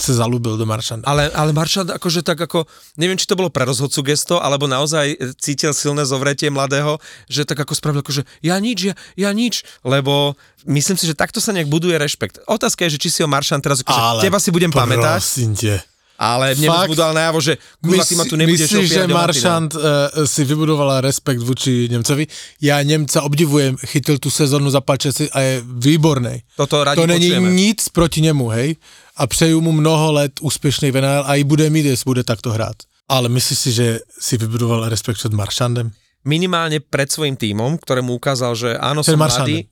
se zalúbil do Maršanda. Ale, ale Maršand akože tak ako, neviem, či to bolo pre rozhodcu gesto, alebo naozaj cítil silné zovretie mladého, že tak ako spravil akože ja nič, ja, ja nič, lebo myslím si, že takto sa nejak buduje rešpekt. Otázka je, že či si ho Maršand teraz akože ale teba si budem pamätať. Te ale mne mu dal najavo, že kurva, ty ma tu nebudeš Myslíš, že Maršant uh, si vybudovala respekt vůči Nemcovi? Ja Nemca obdivujem, chytil tu sezónu, zapáčil si a je výborný. Toto radi to není nic proti nemu, hej? A přeju mu mnoho let úspěšný venál a i bude mít, jestli bude takto hrát. Ale myslíš si, že si vybudoval respekt před Maršandem? Minimálne pred svojim týmom, ktorému ukázal, že áno, som mladý,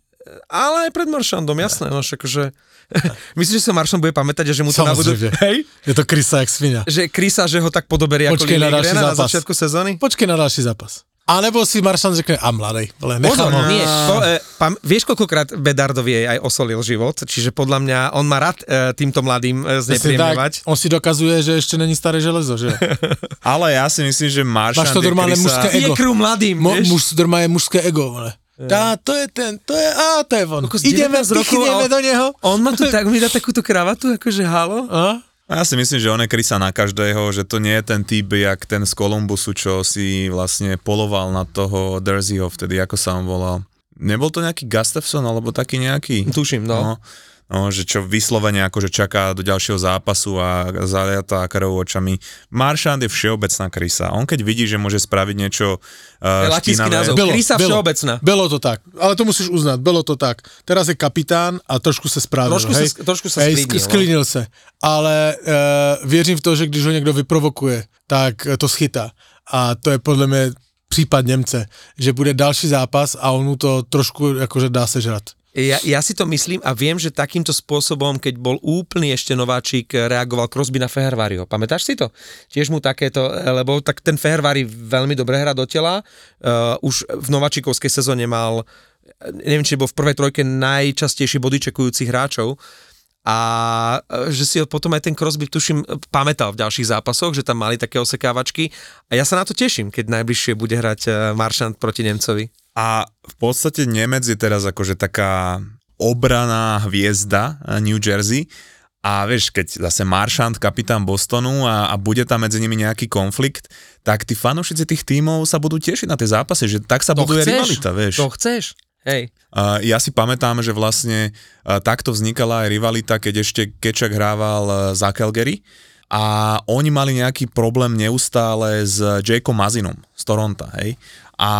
ale aj pred Maršandom, jasné, no však, že Myslíš, že sa Maršan bude pamätať a že mu to nabudú... Hej? Je to Krisa jak svinia. Že Krisa, že ho tak podoberie Počkej ako na ďalší zápas. na začiatku sezóny? Počkej na ďalší zápas. A nebo si Maršan řekne, a mladej, ale nechám ho. Nie, po, e, pam, vieš, koľkokrát Bedardovi aj osolil život, čiže podľa mňa on má rád e, týmto mladým e, znepríjemňovať. on si dokazuje, že ešte není staré železo, že? ale ja si myslím, že Maršan Máš to normálne Krisa... mužské ego. Je mladým, Mo, muž, je mužské ego, ale. Tá, to je ten, to je, á, to je von. Ideme, pichneme do neho. On ma tu tak, mi dá takúto kravatu, akože halo. A? Ja si myslím, že on je krysa na každého, že to nie je ten typ, jak ten z Kolumbusu, čo si vlastne poloval na toho Derseyho vtedy, ako sa on volal. Nebol to nejaký Gustafson, alebo taký nejaký? Tuším, no. no no, že čo vyslovene akože čaká do ďalšieho zápasu a zaliatá krvou očami. Maršand je všeobecná krysa. On keď vidí, že môže spraviť niečo uh, názov, bylo, krysa bylo, všeobecná. Bylo to tak, ale to musíš uznať, bylo to tak. Teraz je kapitán a trošku sa spravil, trošku hej? Sa, trošku sa hej, sklidnil. Sklidnil no. sa, ale uh, věřím v to, že když ho niekto vyprovokuje, tak to schytá. A to je podľa mňa prípad Nemce, že bude další zápas a on mu to trošku akože dá sežrať. Ja, ja si to myslím a viem, že takýmto spôsobom, keď bol úplný ešte nováčik, reagoval Crosby na Feherváriho. Pamätáš si to? Tiež mu takéto, lebo tak ten Fehervári veľmi dobre hrá do tela. Uh, už v nováčikovskej sezóne mal, neviem, či bol v prvej trojke najčastejší bodyčekujúcich hráčov, a e, že si potom aj ten Crosby, tuším, pamätal v ďalších zápasoch, že tam mali také osekávačky a ja sa na to teším, keď najbližšie bude hrať e, Maršant proti Nemcovi. A v podstate Nemec je teraz akože taká obraná hviezda eh, New Jersey a vieš, keď zase Maršant, kapitán Bostonu a, a bude tam medzi nimi nejaký konflikt, tak tí fanúšici tých tímov sa budú tešiť na tie zápasy, že tak sa to buduje chceš, rivalita, vieš. To chceš, hej. Uh, ja si pamätám, že vlastne uh, takto vznikala aj rivalita, keď ešte Kečak hrával uh, za Calgary a oni mali nejaký problém neustále s Jakeom Mazinom z Toronto, hej. A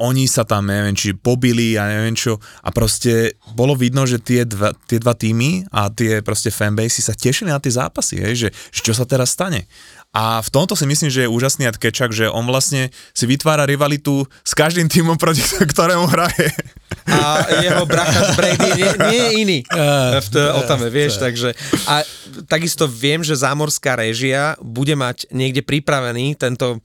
oni sa tam, neviem, či pobili a neviem čo a proste bolo vidno, že tie dva, tie dva týmy a tie proste fanbasy sa tešili na tie zápasy, hej, že, že čo sa teraz stane. A v tomto si myslím, že je úžasný Kečak, že on vlastne si vytvára rivalitu s každým týmom, proti ktorému hraje. A jeho bracha Brady nie, nie je iný v t- Otame, vieš, takže a takisto viem, že zámorská režia bude mať niekde pripravený tento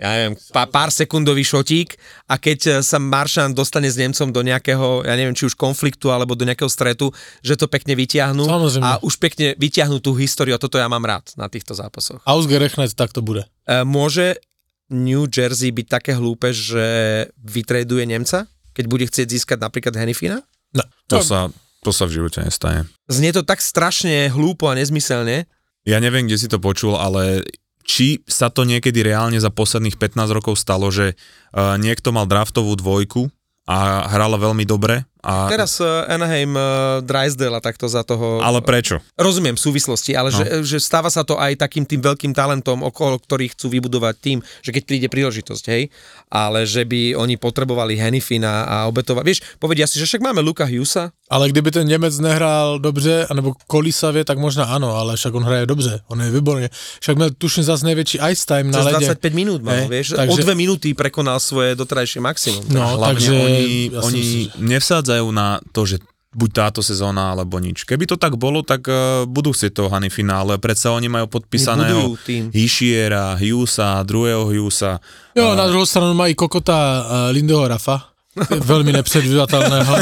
ja neviem, pár sekundový šotík a keď sa Maršan dostane s Nemcom do nejakého, ja neviem, či už konfliktu alebo do nejakého stretu, že to pekne vyťahnú Samozrejme. a už pekne vyťahnú tú históriu a toto ja mám rád na týchto zápasoch. Ausgerechnet tak to bude. E, môže New Jersey byť také hlúpe, že vytreduje Nemca, keď bude chcieť získať napríklad Hennifina? No, to, to, sa, to sa v živote nestane. Znie to tak strašne hlúpo a nezmyselne. Ja neviem, kde si to počul, ale či sa to niekedy reálne za posledných 15 rokov stalo, že uh, niekto mal draftovú dvojku a hrala veľmi dobre. A... Teraz uh, Anaheim uh, Drysdale a takto za toho... Ale prečo? Rozumiem v súvislosti, ale no. že, že stáva sa to aj takým tým veľkým talentom, okolo ktorých chcú vybudovať tým, že keď príde príležitosť, hej, ale že by oni potrebovali Hennifina a obetovať. Vieš, povedia si, že však máme Luka Hughesa. Ale kdyby ten Němec nehrál dobře, anebo kolísavě, tak možná ano, ale však on hraje dobře, on je výborně. Však měl tuším zase největší ice time na ledě. 25 minút mal, vieš, takže... o dve minúty prekonal svoje doterajšie maximum. No, Hlavne takže oni, ja oni si... nevsádzajú na to, že buď táto sezóna, alebo nič. Keby to tak bolo, tak uh, budú si to Hany finále, predsa oni majú podpísaného Hishiera, Hughesa, druhého Hughesa. Jo, uh, na druhou stranu mají kokota uh, Lindeho Rafa, veľmi nepredvídateľného.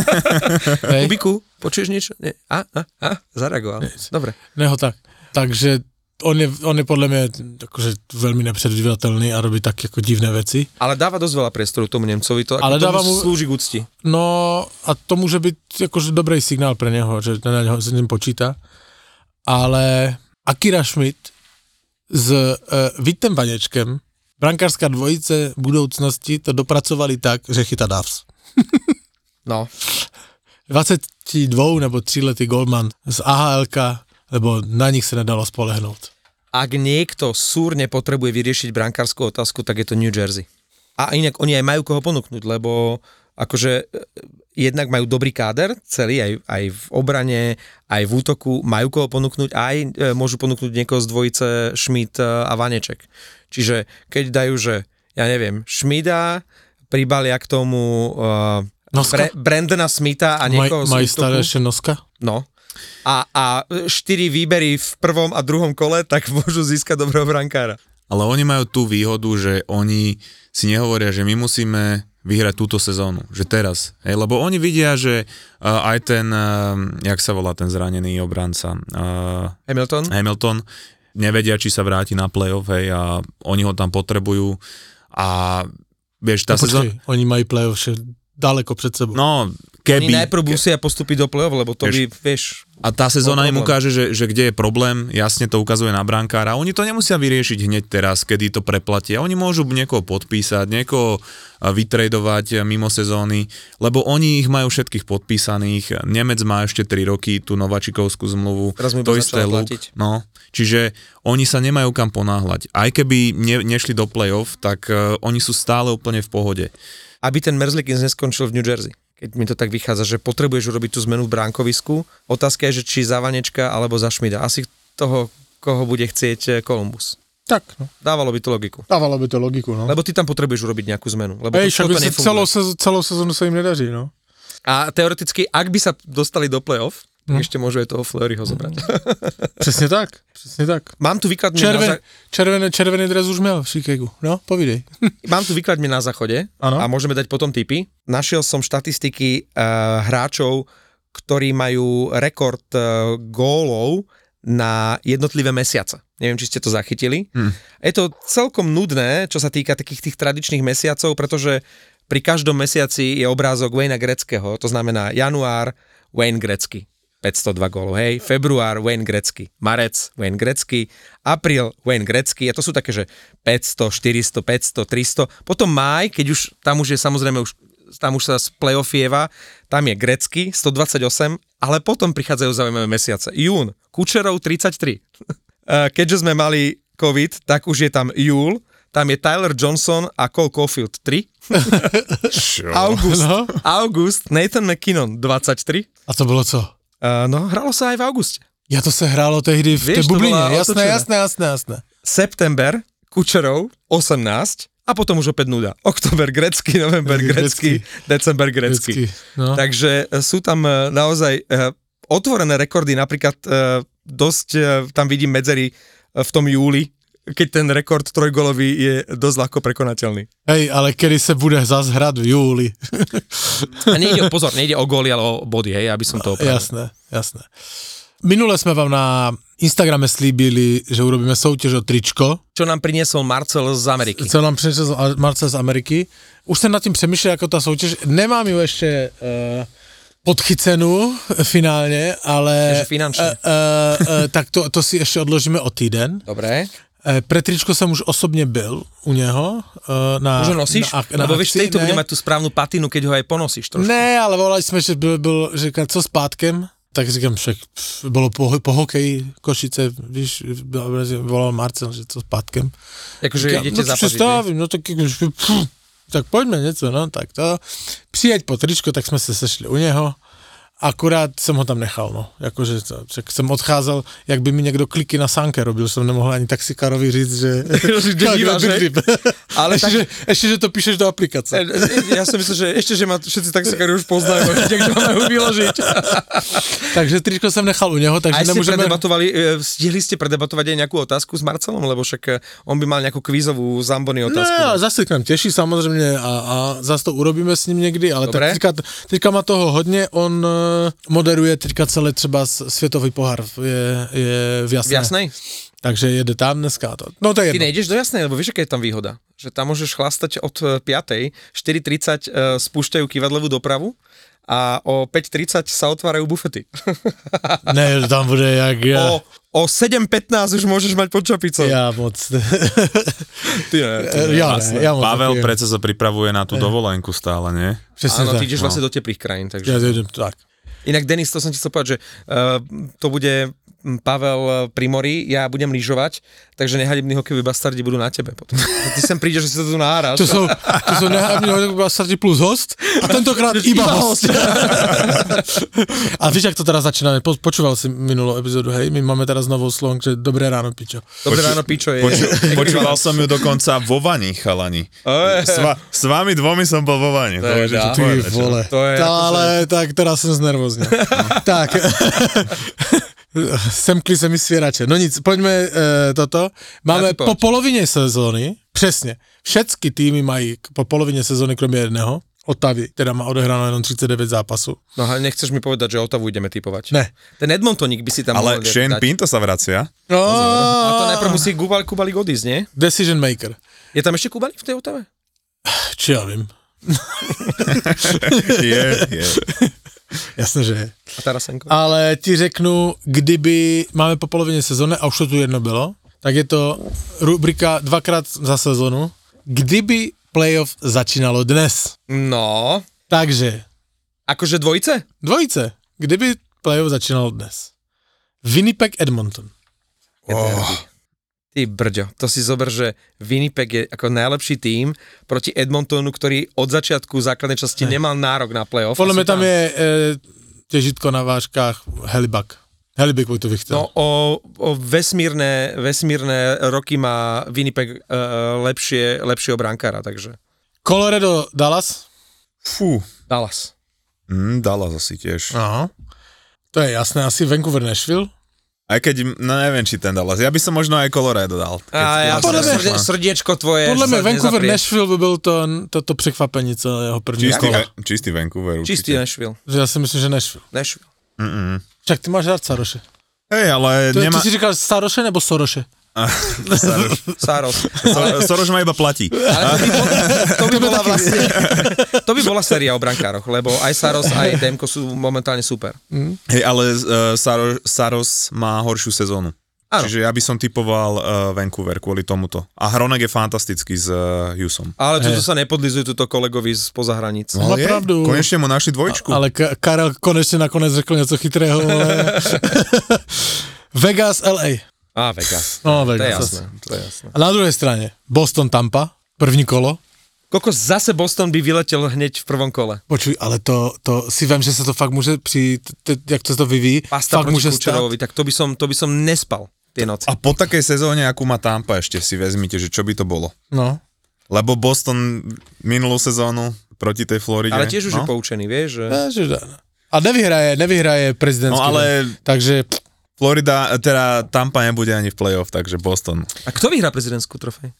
Kubiku, počuješ niečo? Nie. A, a, a, zareagoval. Dobre. Neho tak. Takže on je, on je podľa mňa akože veľmi nepredvídateľný a robí také ako divné veci. Ale dáva dosť veľa priestoru tomu Nemcovi, to Ale dáva mu slúži k úcti. No a to môže byť akože dobrý signál pre neho, že na neho sa ním počíta. Ale Akira Schmidt s uh, Vitem Vanečkem, brankárska dvojice budoucnosti to dopracovali tak, že chytá Davs. no. 22 nebo 3 letý golman z AHLK lebo na nich sa nedalo spolehnúť. Ak niekto súrne potrebuje vyriešiť brankárskú otázku, tak je to New Jersey. A inak oni aj majú koho ponúknuť, lebo akože e, jednak majú dobrý káder, celý aj, aj v obrane, aj v útoku, majú koho ponúknuť, aj e, môžu ponúknuť niekoho z dvojice Schmidt e, a Vaneček. Čiže keď dajú, že ja neviem, Schmida, pribalia k tomu uh, Bre- Brandona Smitha a niekoho Maj, z. Majú ešte Noska? No, a, a štyri výbery v prvom a druhom kole, tak môžu získať dobrého brankára. Ale oni majú tú výhodu, že oni si nehovoria, že my musíme vyhrať túto sezónu, že teraz. Hej, lebo oni vidia, že uh, aj ten, uh, jak sa volá ten zranený obranca? Uh, Hamilton? Hamilton. Nevedia, či sa vráti na playoff, hej, a oni ho tam potrebujú. A vieš, tá no, sezóna... Oni majú playoff daleko pred sebou. No, keby... Oni najprv musia postúpiť do play-off, lebo to vieš, by, vieš... A tá sezóna im ukáže, že, že kde je problém, jasne to ukazuje na brankára. Oni to nemusia vyriešiť hneď teraz, kedy to preplatia. Oni môžu niekoho podpísať, niekoho vytredovať mimo sezóny, lebo oni ich majú všetkých podpísaných. Nemec má ešte 3 roky tú novačikovskú zmluvu. Teraz to isté Luk. No, čiže oni sa nemajú kam ponáhľať. Aj keby ne, nešli do play-off, tak uh, oni sú stále úplne v pohode. Aby ten Merzlikins neskončil v New Jersey keď mi to tak vychádza, že potrebuješ urobiť tú zmenu v bránkovisku. Otázka je, že či za Vanečka alebo za Šmida. Asi toho, koho bude chcieť Kolumbus. Eh, tak, no. Dávalo by to logiku. Dávalo by to logiku, no. Lebo ty tam potrebuješ urobiť nejakú zmenu. Lebo Ej, to, to celou, celou sezónu sa im nedaří, no. A teoreticky, ak by sa dostali do play-off, Hm. Ešte môžu aj toho Fleuryho zobrať. Presne tak, presne tak. Mám tu výkladne Červen, na za... červený, červený dres už mal v Chicagu, no, povidej. Mám tu výkladne na záchode ano? a môžeme dať potom tipy. Našiel som štatistiky uh, hráčov, ktorí majú rekord uh, gólov na jednotlivé mesiace. Neviem, či ste to zachytili. Hmm. Je to celkom nudné, čo sa týka takých tých tradičných mesiacov, pretože pri každom mesiaci je obrázok Wayna Greckého, to znamená január, Wayne Grecky 502 gólov, hej, február Wayne Gretzky, marec Wayne Gretzky, apríl Wayne Gretzky a to sú také, že 500, 400, 500, 300, potom máj, keď už, tam už je samozrejme už tam už sa playoffieva, tam je Grecky 128, ale potom prichádzajú zaujímavé mesiace. Jún, Kučerov 33. Keďže sme mali COVID, tak už je tam júl, tam je Tyler Johnson a Cole Caulfield 3. August, no? August, Nathan McKinnon 23. A to bolo co? Uh, no, hralo sa aj v auguste. Ja to sa hralo tehdy v tej bubline, jasné, jasné, jasné, jasné. September, Kučerov, 18, a potom už opäť nuda. Oktober grecky, november grecky, december grecky. No. Takže e, sú tam e, naozaj otvorené rekordy, napríklad dosť tam vidím medzery v tom júli, keď ten rekord trojgolový je dosť ľahko prekonateľný. Hej, ale kedy sa bude zase hrať v júli. A nejde, pozor, nejde o góly, ale o body, hej, aby som to opravil. Jasné, jasné. Minule sme vám na Instagrame slíbili, že urobíme soutěž o tričko. Čo nám priniesol Marcel z Ameriky. Co nám priniesol Marcel z Ameriky. Už jsem nad tím přemýšlel, jako ta soutěž. Nemám ju ešte uh, podchycenú finálne, ale... Takže finančne. Uh, uh, uh, tak to, to si ešte odložíme o týden. Dobre. Pre tričko som už osobne byl u neho. Na, už ho nosíš? Na, na Lebo vieš, tejto bude mať tú správnu patinu, keď ho aj ponosíš trošku. Ne, ale volali sme, že byl, byl že co s pátkem? tak říkám, však bylo po, po hokeji Košice, víš, volal Marcel, že to s Patkem. Jakože idete no, zapažiť, no tak, pff, tak poďme něco, no tak to. Přijeď po tričko, tak jsme se sešli u něho Akurát jsem ho tam nechal, no. Jakože čak jsem odcházel, jak by mi někdo kliky na sánke robil, jsem nemohl ani taxikarovi říct, že... Ale ešte, tak... že, ešte, že to píšeš do aplikace. E, e, ja som myslel, že ešte, že ma všetci taxikári už poznajú, že majú vyložiť. takže tričko jsem nechal u neho, takže Aj nemôžeme... predebatovali, e, stihli ste predebatovať aj nejakú otázku s Marcelom, lebo však on by mal nejakú kvízovú zambony otázku. Ne, zase k nám teší samozrejme a, a zase to urobíme s ním někdy, ale Dobre. tak teďka, teďka má toho hodně, on moderuje teďka celé třeba světový pohár, je, je v Jasnej. V Jasnej? Takže jede tam dneska. To. No to je Ty nejdeš do Jasnej, lebo víš, aká je tam výhoda? Že tam môžeš chlastať od 5. 4.30 uh, spúšťajú kývadlovú dopravu a o 5.30 sa otvárajú bufety. ne, tam bude jak ja. O, o 7.15 už môžeš mať pod čapicou. Ja moc. ty ne, ty ne. Ja, ne, ja moc Pavel predsa sa pripravuje na tú dovolenku stále, nie? Áno, ty ideš no. vlastne do teplých krajín. Takže... Ja idem tak. Inak Denis, to som ti chcel povedať, že uh, to bude Pavel eh, pri mori, ja budem lyžovať, takže nehalební hokejoví bastardi budú na tebe potom. Ty sem prídeš, že si to tu náraš. To sú, to sú nehalební hokejoví bastardi plus host a tentokrát iba host. a vieš, ak to teraz začína, po, počúval si minulú epizódu, hej, my máme teraz novou slong, že dobré ráno, pičo. Dobré ráno, pičo je. Poču, počúval som ju dokonca vo vani, chalani. S, va, s vami dvomi som bol vo vani. To, to je, ty vole. To je, ale tak teraz som znervozne. tak. Semkli se mi svěrače. No nic, pojďme e, toto. Máme po polovině sezóny, přesně, všetky týmy mají po polovině sezóny, kromě jedného, Otavy, teda má odehráno jenom 39 zápasů. No a nechceš mi povedať, že Otavu ideme typovať? Ne. Ten Edmontonik by si tam Ale Shane dať. Pinto sa vracia. No. A to najprv musí Kubali, Kubali odísť, nie? Decision maker. Je tam ešte Kubali v tej Otave? Či ja vím. je, je. Jasné, že je. A Tarasenko? Ale ti řeknu, kdyby máme po polovině sezóny, a už to tu jedno bylo, tak je to rubrika dvakrát za sezonu, kdyby playoff začínalo dnes. No. Takže. Akože dvojice? Dvojice. Kdyby playoff začínalo dnes. Winnipeg Edmonton. Oh. Ty brďo, to si zober, že Winnipeg je ako najlepší tím proti Edmontonu, ktorý od začiatku základnej časti ne. nemal nárok na playoff. Podľa mňa tam, tam je e, težitko na vážkách Helibak. Helibak by to vychcel. No o, o vesmírne, vesmírne roky má Winnipeg e, lepšie, lepšieho brankára, takže. Colorado, Dallas? Fú. Dallas. Mm, Dallas asi tiež. Aha. To je jasné, asi Vancouver, Nashville? Aj keď, no neviem, či ten Dallas. Ja by som možno aj Colorado dal. A ja, podľa mňa, srdiečko tvoje. Podľa mňa Vancouver, nezaprie. Nashville by byl to, toto překvapení celého prvního čistý, kola. Čistý Vancouver určite. Čistý Nashville. Že ja si myslím, že Nashville. Nashville. Mm-mm. Však ty máš rád Saroše. Hej, ale to, nemá... Ty si říkal Saroše nebo Soroše? Saros. Soros ma iba platí. Ale to by, to by bola vlastne, to by bola séria o brankároch, lebo aj Saros, aj Demko sú momentálne super. Mm. Hej, ale uh, Saros, Saros má horšiu sezónu. Áno. Čiže ja by som typoval uh, Vancouver kvôli tomuto. A Hronek je fantastický s uh, Hughesom. Ale tu sa nepodlizujú túto kolegovi z poza hraníc. No, Má pravdu. Konečne mu našli dvojčku. A, ale Ka- Karel konečne nakoniec řekl něco chytrého. Ale... Vegas, LA. Á, Vegas. No, Vegas. To je jasné. To je jasné. A na druhej strane, Boston, Tampa, první kolo. Koko zase Boston by vyletel hneď v prvom kole. Počuj, ale to, to si viem, že sa to fakt môže pri, jak to to vyvíjí, Pasta fakt môže stať. tak to by, som, to by som nespal tie noci. A po takej sezóne, akú má Tampa ešte si vezmite, že čo by to bolo. No. Lebo Boston minulú sezónu proti tej Floride. Ale tiež už no? je poučený, vieš? Že... A nevyhraje, nevyhraje prezidentský. No ale... Takže... Florida, teda Tampa nebude ani v playoff, takže Boston. A kto vyhrá prezidentskú trofej?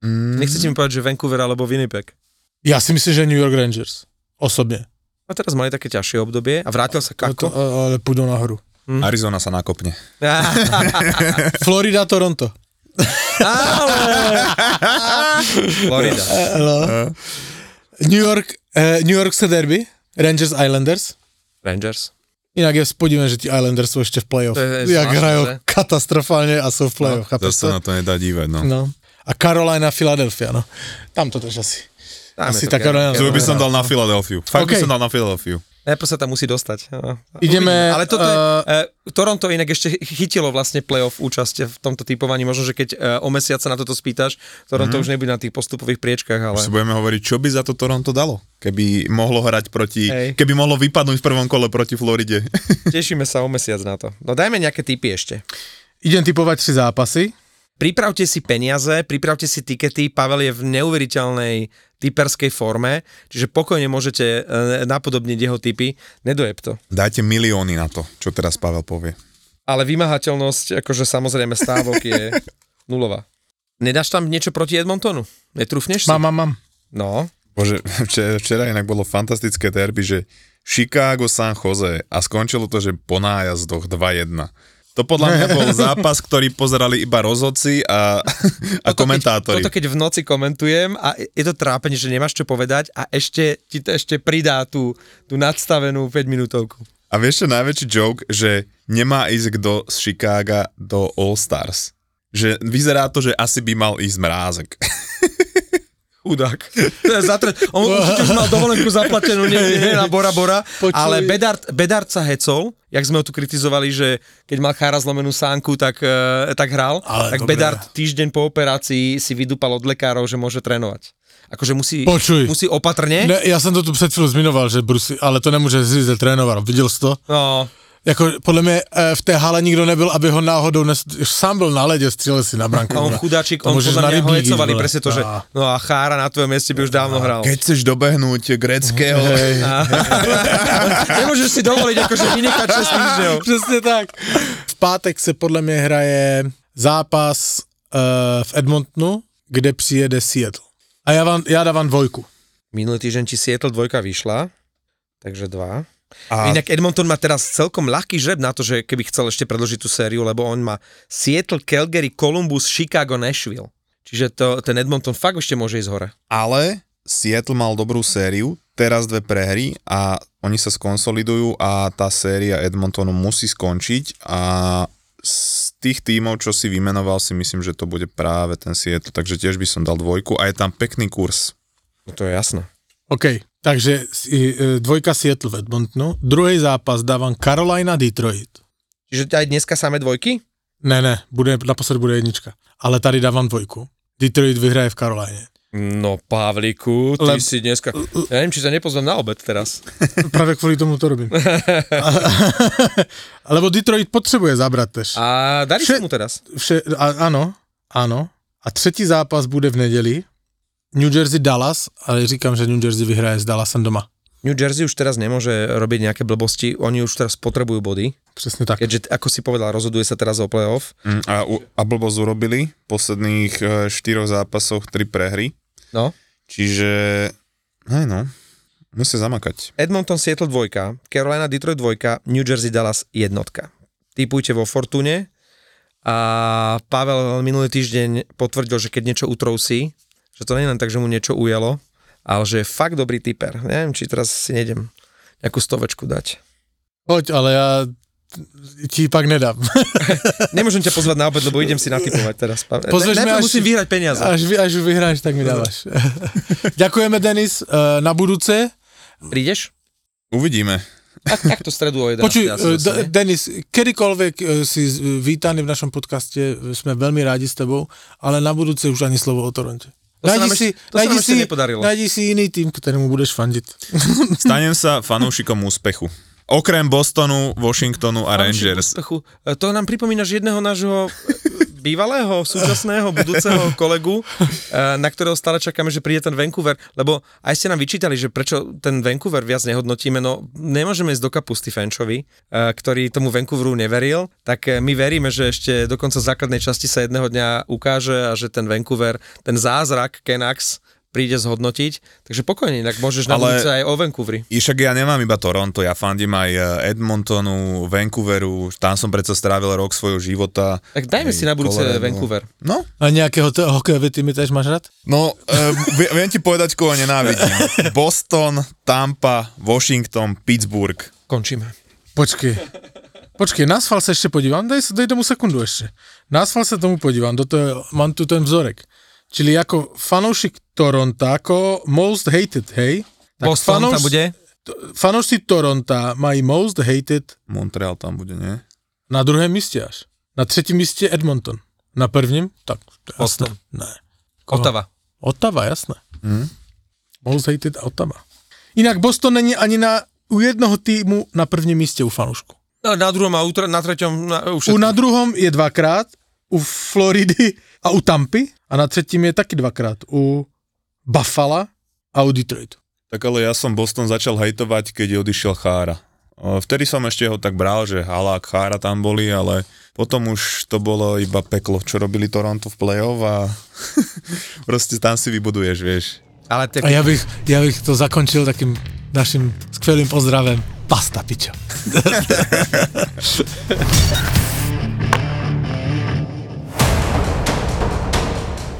Mm. Nechcete mi povedať, že Vancouver alebo Winnipeg? Ja si myslím, že New York Rangers. Osobne. A teraz mali také ťažšie obdobie a vrátil sa Kako. To, ale pôjdu nahoru. Mm. Arizona sa nakopne. Florida, Toronto. Ale... Florida. No. New York, uh, New York sa derby, Rangers Islanders. Rangers. Inak je spodivné, že ti Islanders sú ešte v play-off. Jak hrajú katastrofálne a sú v play-off. No, to sa na to nedá dívať, no. no. A Carolina, Philadelphia, no. Tam to tež asi. Dáme asi tak Carolina. by som dal na Philadelphia. Fakt okay. by som dal na Philadelphia. Apple sa tam musí dostať. Ideme... Ale toto je, uh, Toronto inak ešte chytilo vlastne playoff účasť v tomto typovaní. Možno, že keď uh, o mesiac sa na toto spýtaš, Toronto mm. už nebude na tých postupových priečkách. Ale... Už si budeme hovoriť, čo by za to Toronto dalo, keby mohlo hrať proti, Hej. keby mohlo vypadnúť v prvom kole proti Floride. Tešíme sa o mesiac na to. No dajme nejaké typy ešte. Idem typovať tri zápasy. Pripravte si peniaze, pripravte si tikety, Pavel je v neuveriteľnej typerskej forme, čiže pokojne môžete e, napodobniť jeho typy, nedojeb to. Dajte milióny na to, čo teraz Pavel povie. Ale vymahateľnosť, akože samozrejme stávok je nulová. Nedáš tam niečo proti Edmontonu? Netrúfneš si? Mám, mám, mám. No. Bože, včera, včera inak bolo fantastické derby, že Chicago, San Jose a skončilo to, že po nájazdoch 2-1. To podľa mňa bol zápas, ktorý pozerali iba rozhodci a, a toto komentátori. Keď, toto keď v noci komentujem a je to trápenie, že nemáš čo povedať a ešte ti to ešte pridá tú, tú nadstavenú 5 minútovku. A vieš čo najväčší joke, že nemá ísť kto z Chicaga do All Stars. Že vyzerá to, že asi by mal ísť mrázek. Chudák. On určite už mal dovolenku zaplatenú nie, nie na Bora Bora, Počuj. ale Bedard, Bedard sa hecol, jak sme ho tu kritizovali, že keď mal chára zlomenú sánku, tak, uh, tak hral, ale tak dobré. Bedard týždeň po operácii si vydupal od lekárov, že môže trénovať. Akože musí, Počuj. musí opatrne. Ne, ja som to tu před chvíľou zmiňoval, že Brusi, ale to nemôže zísť trénovat. Videl si to? No. Jako podle mě eh, v té hale nikdo nebyl, aby ho náhodou, nes... sám byl na ledě, střílel si na branku. A on chudáčik, on podľa mňa ho hecovali presne to, že no a Chára na tvojom mieste by už dávno hral. Keď chceš dobehnúť greckého. Nemôžeš si dovoliť akože vynechať 6 týždňov. Přesně tak. V pátek se podle mě hraje zápas uh, v Edmontonu, kde přijede Seattle. A ja, vám, ja dávam dvojku. Minulý týždeň ti Seattle dvojka vyšla, takže dva. A... Inak Edmonton má teraz celkom ľahký žreb na to, že keby chcel ešte predložiť tú sériu, lebo on má Seattle, Calgary, Columbus, Chicago, Nashville. Čiže to, ten Edmonton fakt ešte môže ísť hore. Ale Seattle mal dobrú sériu, teraz dve prehry a oni sa skonsolidujú a tá séria Edmontonu musí skončiť a z tých tímov, čo si vymenoval, si myslím, že to bude práve ten Seattle, takže tiež by som dal dvojku a je tam pekný kurz. No to je jasné. OK, Takže e, dvojka Seattle v Edmontonu. Druhý zápas dávam Carolina Detroit. Čiže aj dneska samé dvojky? Ne, ne, bude, naposled bude jednička. Ale tady dávam dvojku. Detroit vyhraje v Caroline. No, Pavliku, ty Le... si dneska... Ja neviem, či sa nepozvem na obed teraz. Práve kvôli tomu to robím. Lebo Detroit potrebuje zabrať tež. A dali Vše... mu teraz. Vše... A, áno, áno. A tretí zápas bude v nedeli New Jersey Dallas, ale říkam, že New Jersey vyhraje s Dallasem doma. New Jersey už teraz nemôže robiť nejaké blbosti, oni už teraz potrebujú body. Presne tak. Keďže, ako si povedal, rozhoduje sa teraz o playoff. Mm, a, a blbosť urobili v posledných e, štyroch zápasoch tri prehry. No. Čiže, hej no, musia zamakať. Edmonton, Seattle dvojka, Carolina, Detroit dvojka, New Jersey, Dallas jednotka. Typujte vo Fortune a Pavel minulý týždeň potvrdil, že keď niečo utrousí, že to nie je len tak, že mu niečo ujalo, ale že je fakt dobrý typer. Neviem, či teraz si nejdem nejakú stovečku dať. Poď, ale ja ti pak nedám. Nemôžem ťa pozvať na obed, lebo idem si natypovať teraz. Pozrieš ne, až, musím vyhrať peniaze. Až, až vyhráš, tak mi dávaš. Ďakujeme, Denis. E, na budúce. Prídeš? Uvidíme. Tak, tak to stredu o 11. Počuj, D- Denis, kedykoľvek e, si vítaný v našom podcaste, sme veľmi rádi s tebou, ale na budúce už ani slovo o Toronte. To nájdi si, to nájdi si, nepodarilo. Nájdi si iný tým, ktorému budeš fandiť. Stanem sa fanúšikom úspechu. Okrem Bostonu, Washingtonu a Rangers. Úspechu. E, to nám pripomínaš jedného nášho bývalého, súčasného, budúceho kolegu, eh, na ktorého stále čakáme, že príde ten Vancouver, lebo aj ste nám vyčítali, že prečo ten Vancouver viac nehodnotíme, no nemôžeme ísť do kapusty Fenčovi, eh, ktorý tomu Vancouveru neveril, tak eh, my veríme, že ešte do konca základnej časti sa jedného dňa ukáže a že ten Vancouver, ten zázrak Canucks príde zhodnotiť, takže pokojne, inak môžeš na aj o Vancouveri. Však ja nemám iba Toronto, ja fandím aj eh, Edmontonu, Vancouveru, tam som predsa strávil rok svojho života. Tak dajme si na budúce Colorado. Vancouver. No. A nejakého t- hokejové týmy tiež máš rád? No, uh, viem ti povedať, koho nenávidím. Boston, Tampa, Washington, Pittsburgh. Končíme. Počkej. Počkej, na asfalt sa ešte podívam, daj, daj tomu sekundu ešte. Na asfalt sa tomu podívam, do toho, mám tu ten vzorek. Čili ako fanúšik Toronto, ako most hated, hej? Tak Boston fanúš, tam bude? Fanúšci Toronto mají most hated. Montreal tam bude, nie? Na druhém místě až. Na třetím místě Edmonton. Na prvním? Tak, jasné. Boston. Ne. Ottawa. Ottawa, jasné. Hmm. Most hated Ottawa. Inak Boston není ani na, u jednoho týmu na prvním místě u fanúšku. No, na druhom a na treťom na, u, u na druhom je dvakrát, u Floridy a u Tampy a na třetím je taky dvakrát u Buffalo a u Detroitu. Tak ale ja som Boston začal hejtovať, keď odišiel Chára. Vtedy som ešte ho tak bral, že Halák, Chára tam boli, ale potom už to bolo iba peklo, čo robili Toronto v play-off a proste tam si vybuduješ, vieš. Ale tak... A ja bych, ja bych to zakončil takým našim skvelým pozdravem. Pasta, pičo.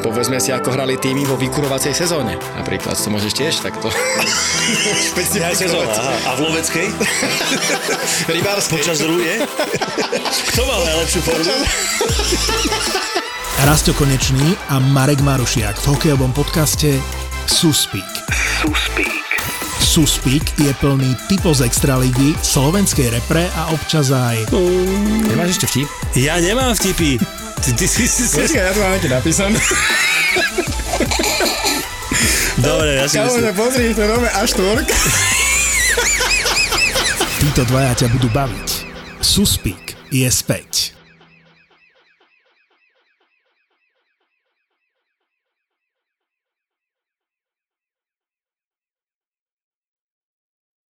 Povedzme si, ako hrali týmy vo vykurovacej sezóne. Napríklad, to môžeš tiež takto. Špeciálna sezóna. Aha. A v loveckej? Rybárskej. Počas rúje? Kto mal najlepšiu formu? Rasto Konečný a Marek Marušiak v hokejovom podcaste Suspík. Suspík. Suspík je plný typo z extraligy, slovenskej repre a občas aj... Nemáš ešte vtip? Ja nemám vtipy. Ty, ty si si... Počkaj, ja tu mám napísané. Dobre, ja si myslím. pozri, to nové až tvorka. Títo dvaja ťa budú baviť. Suspík je späť.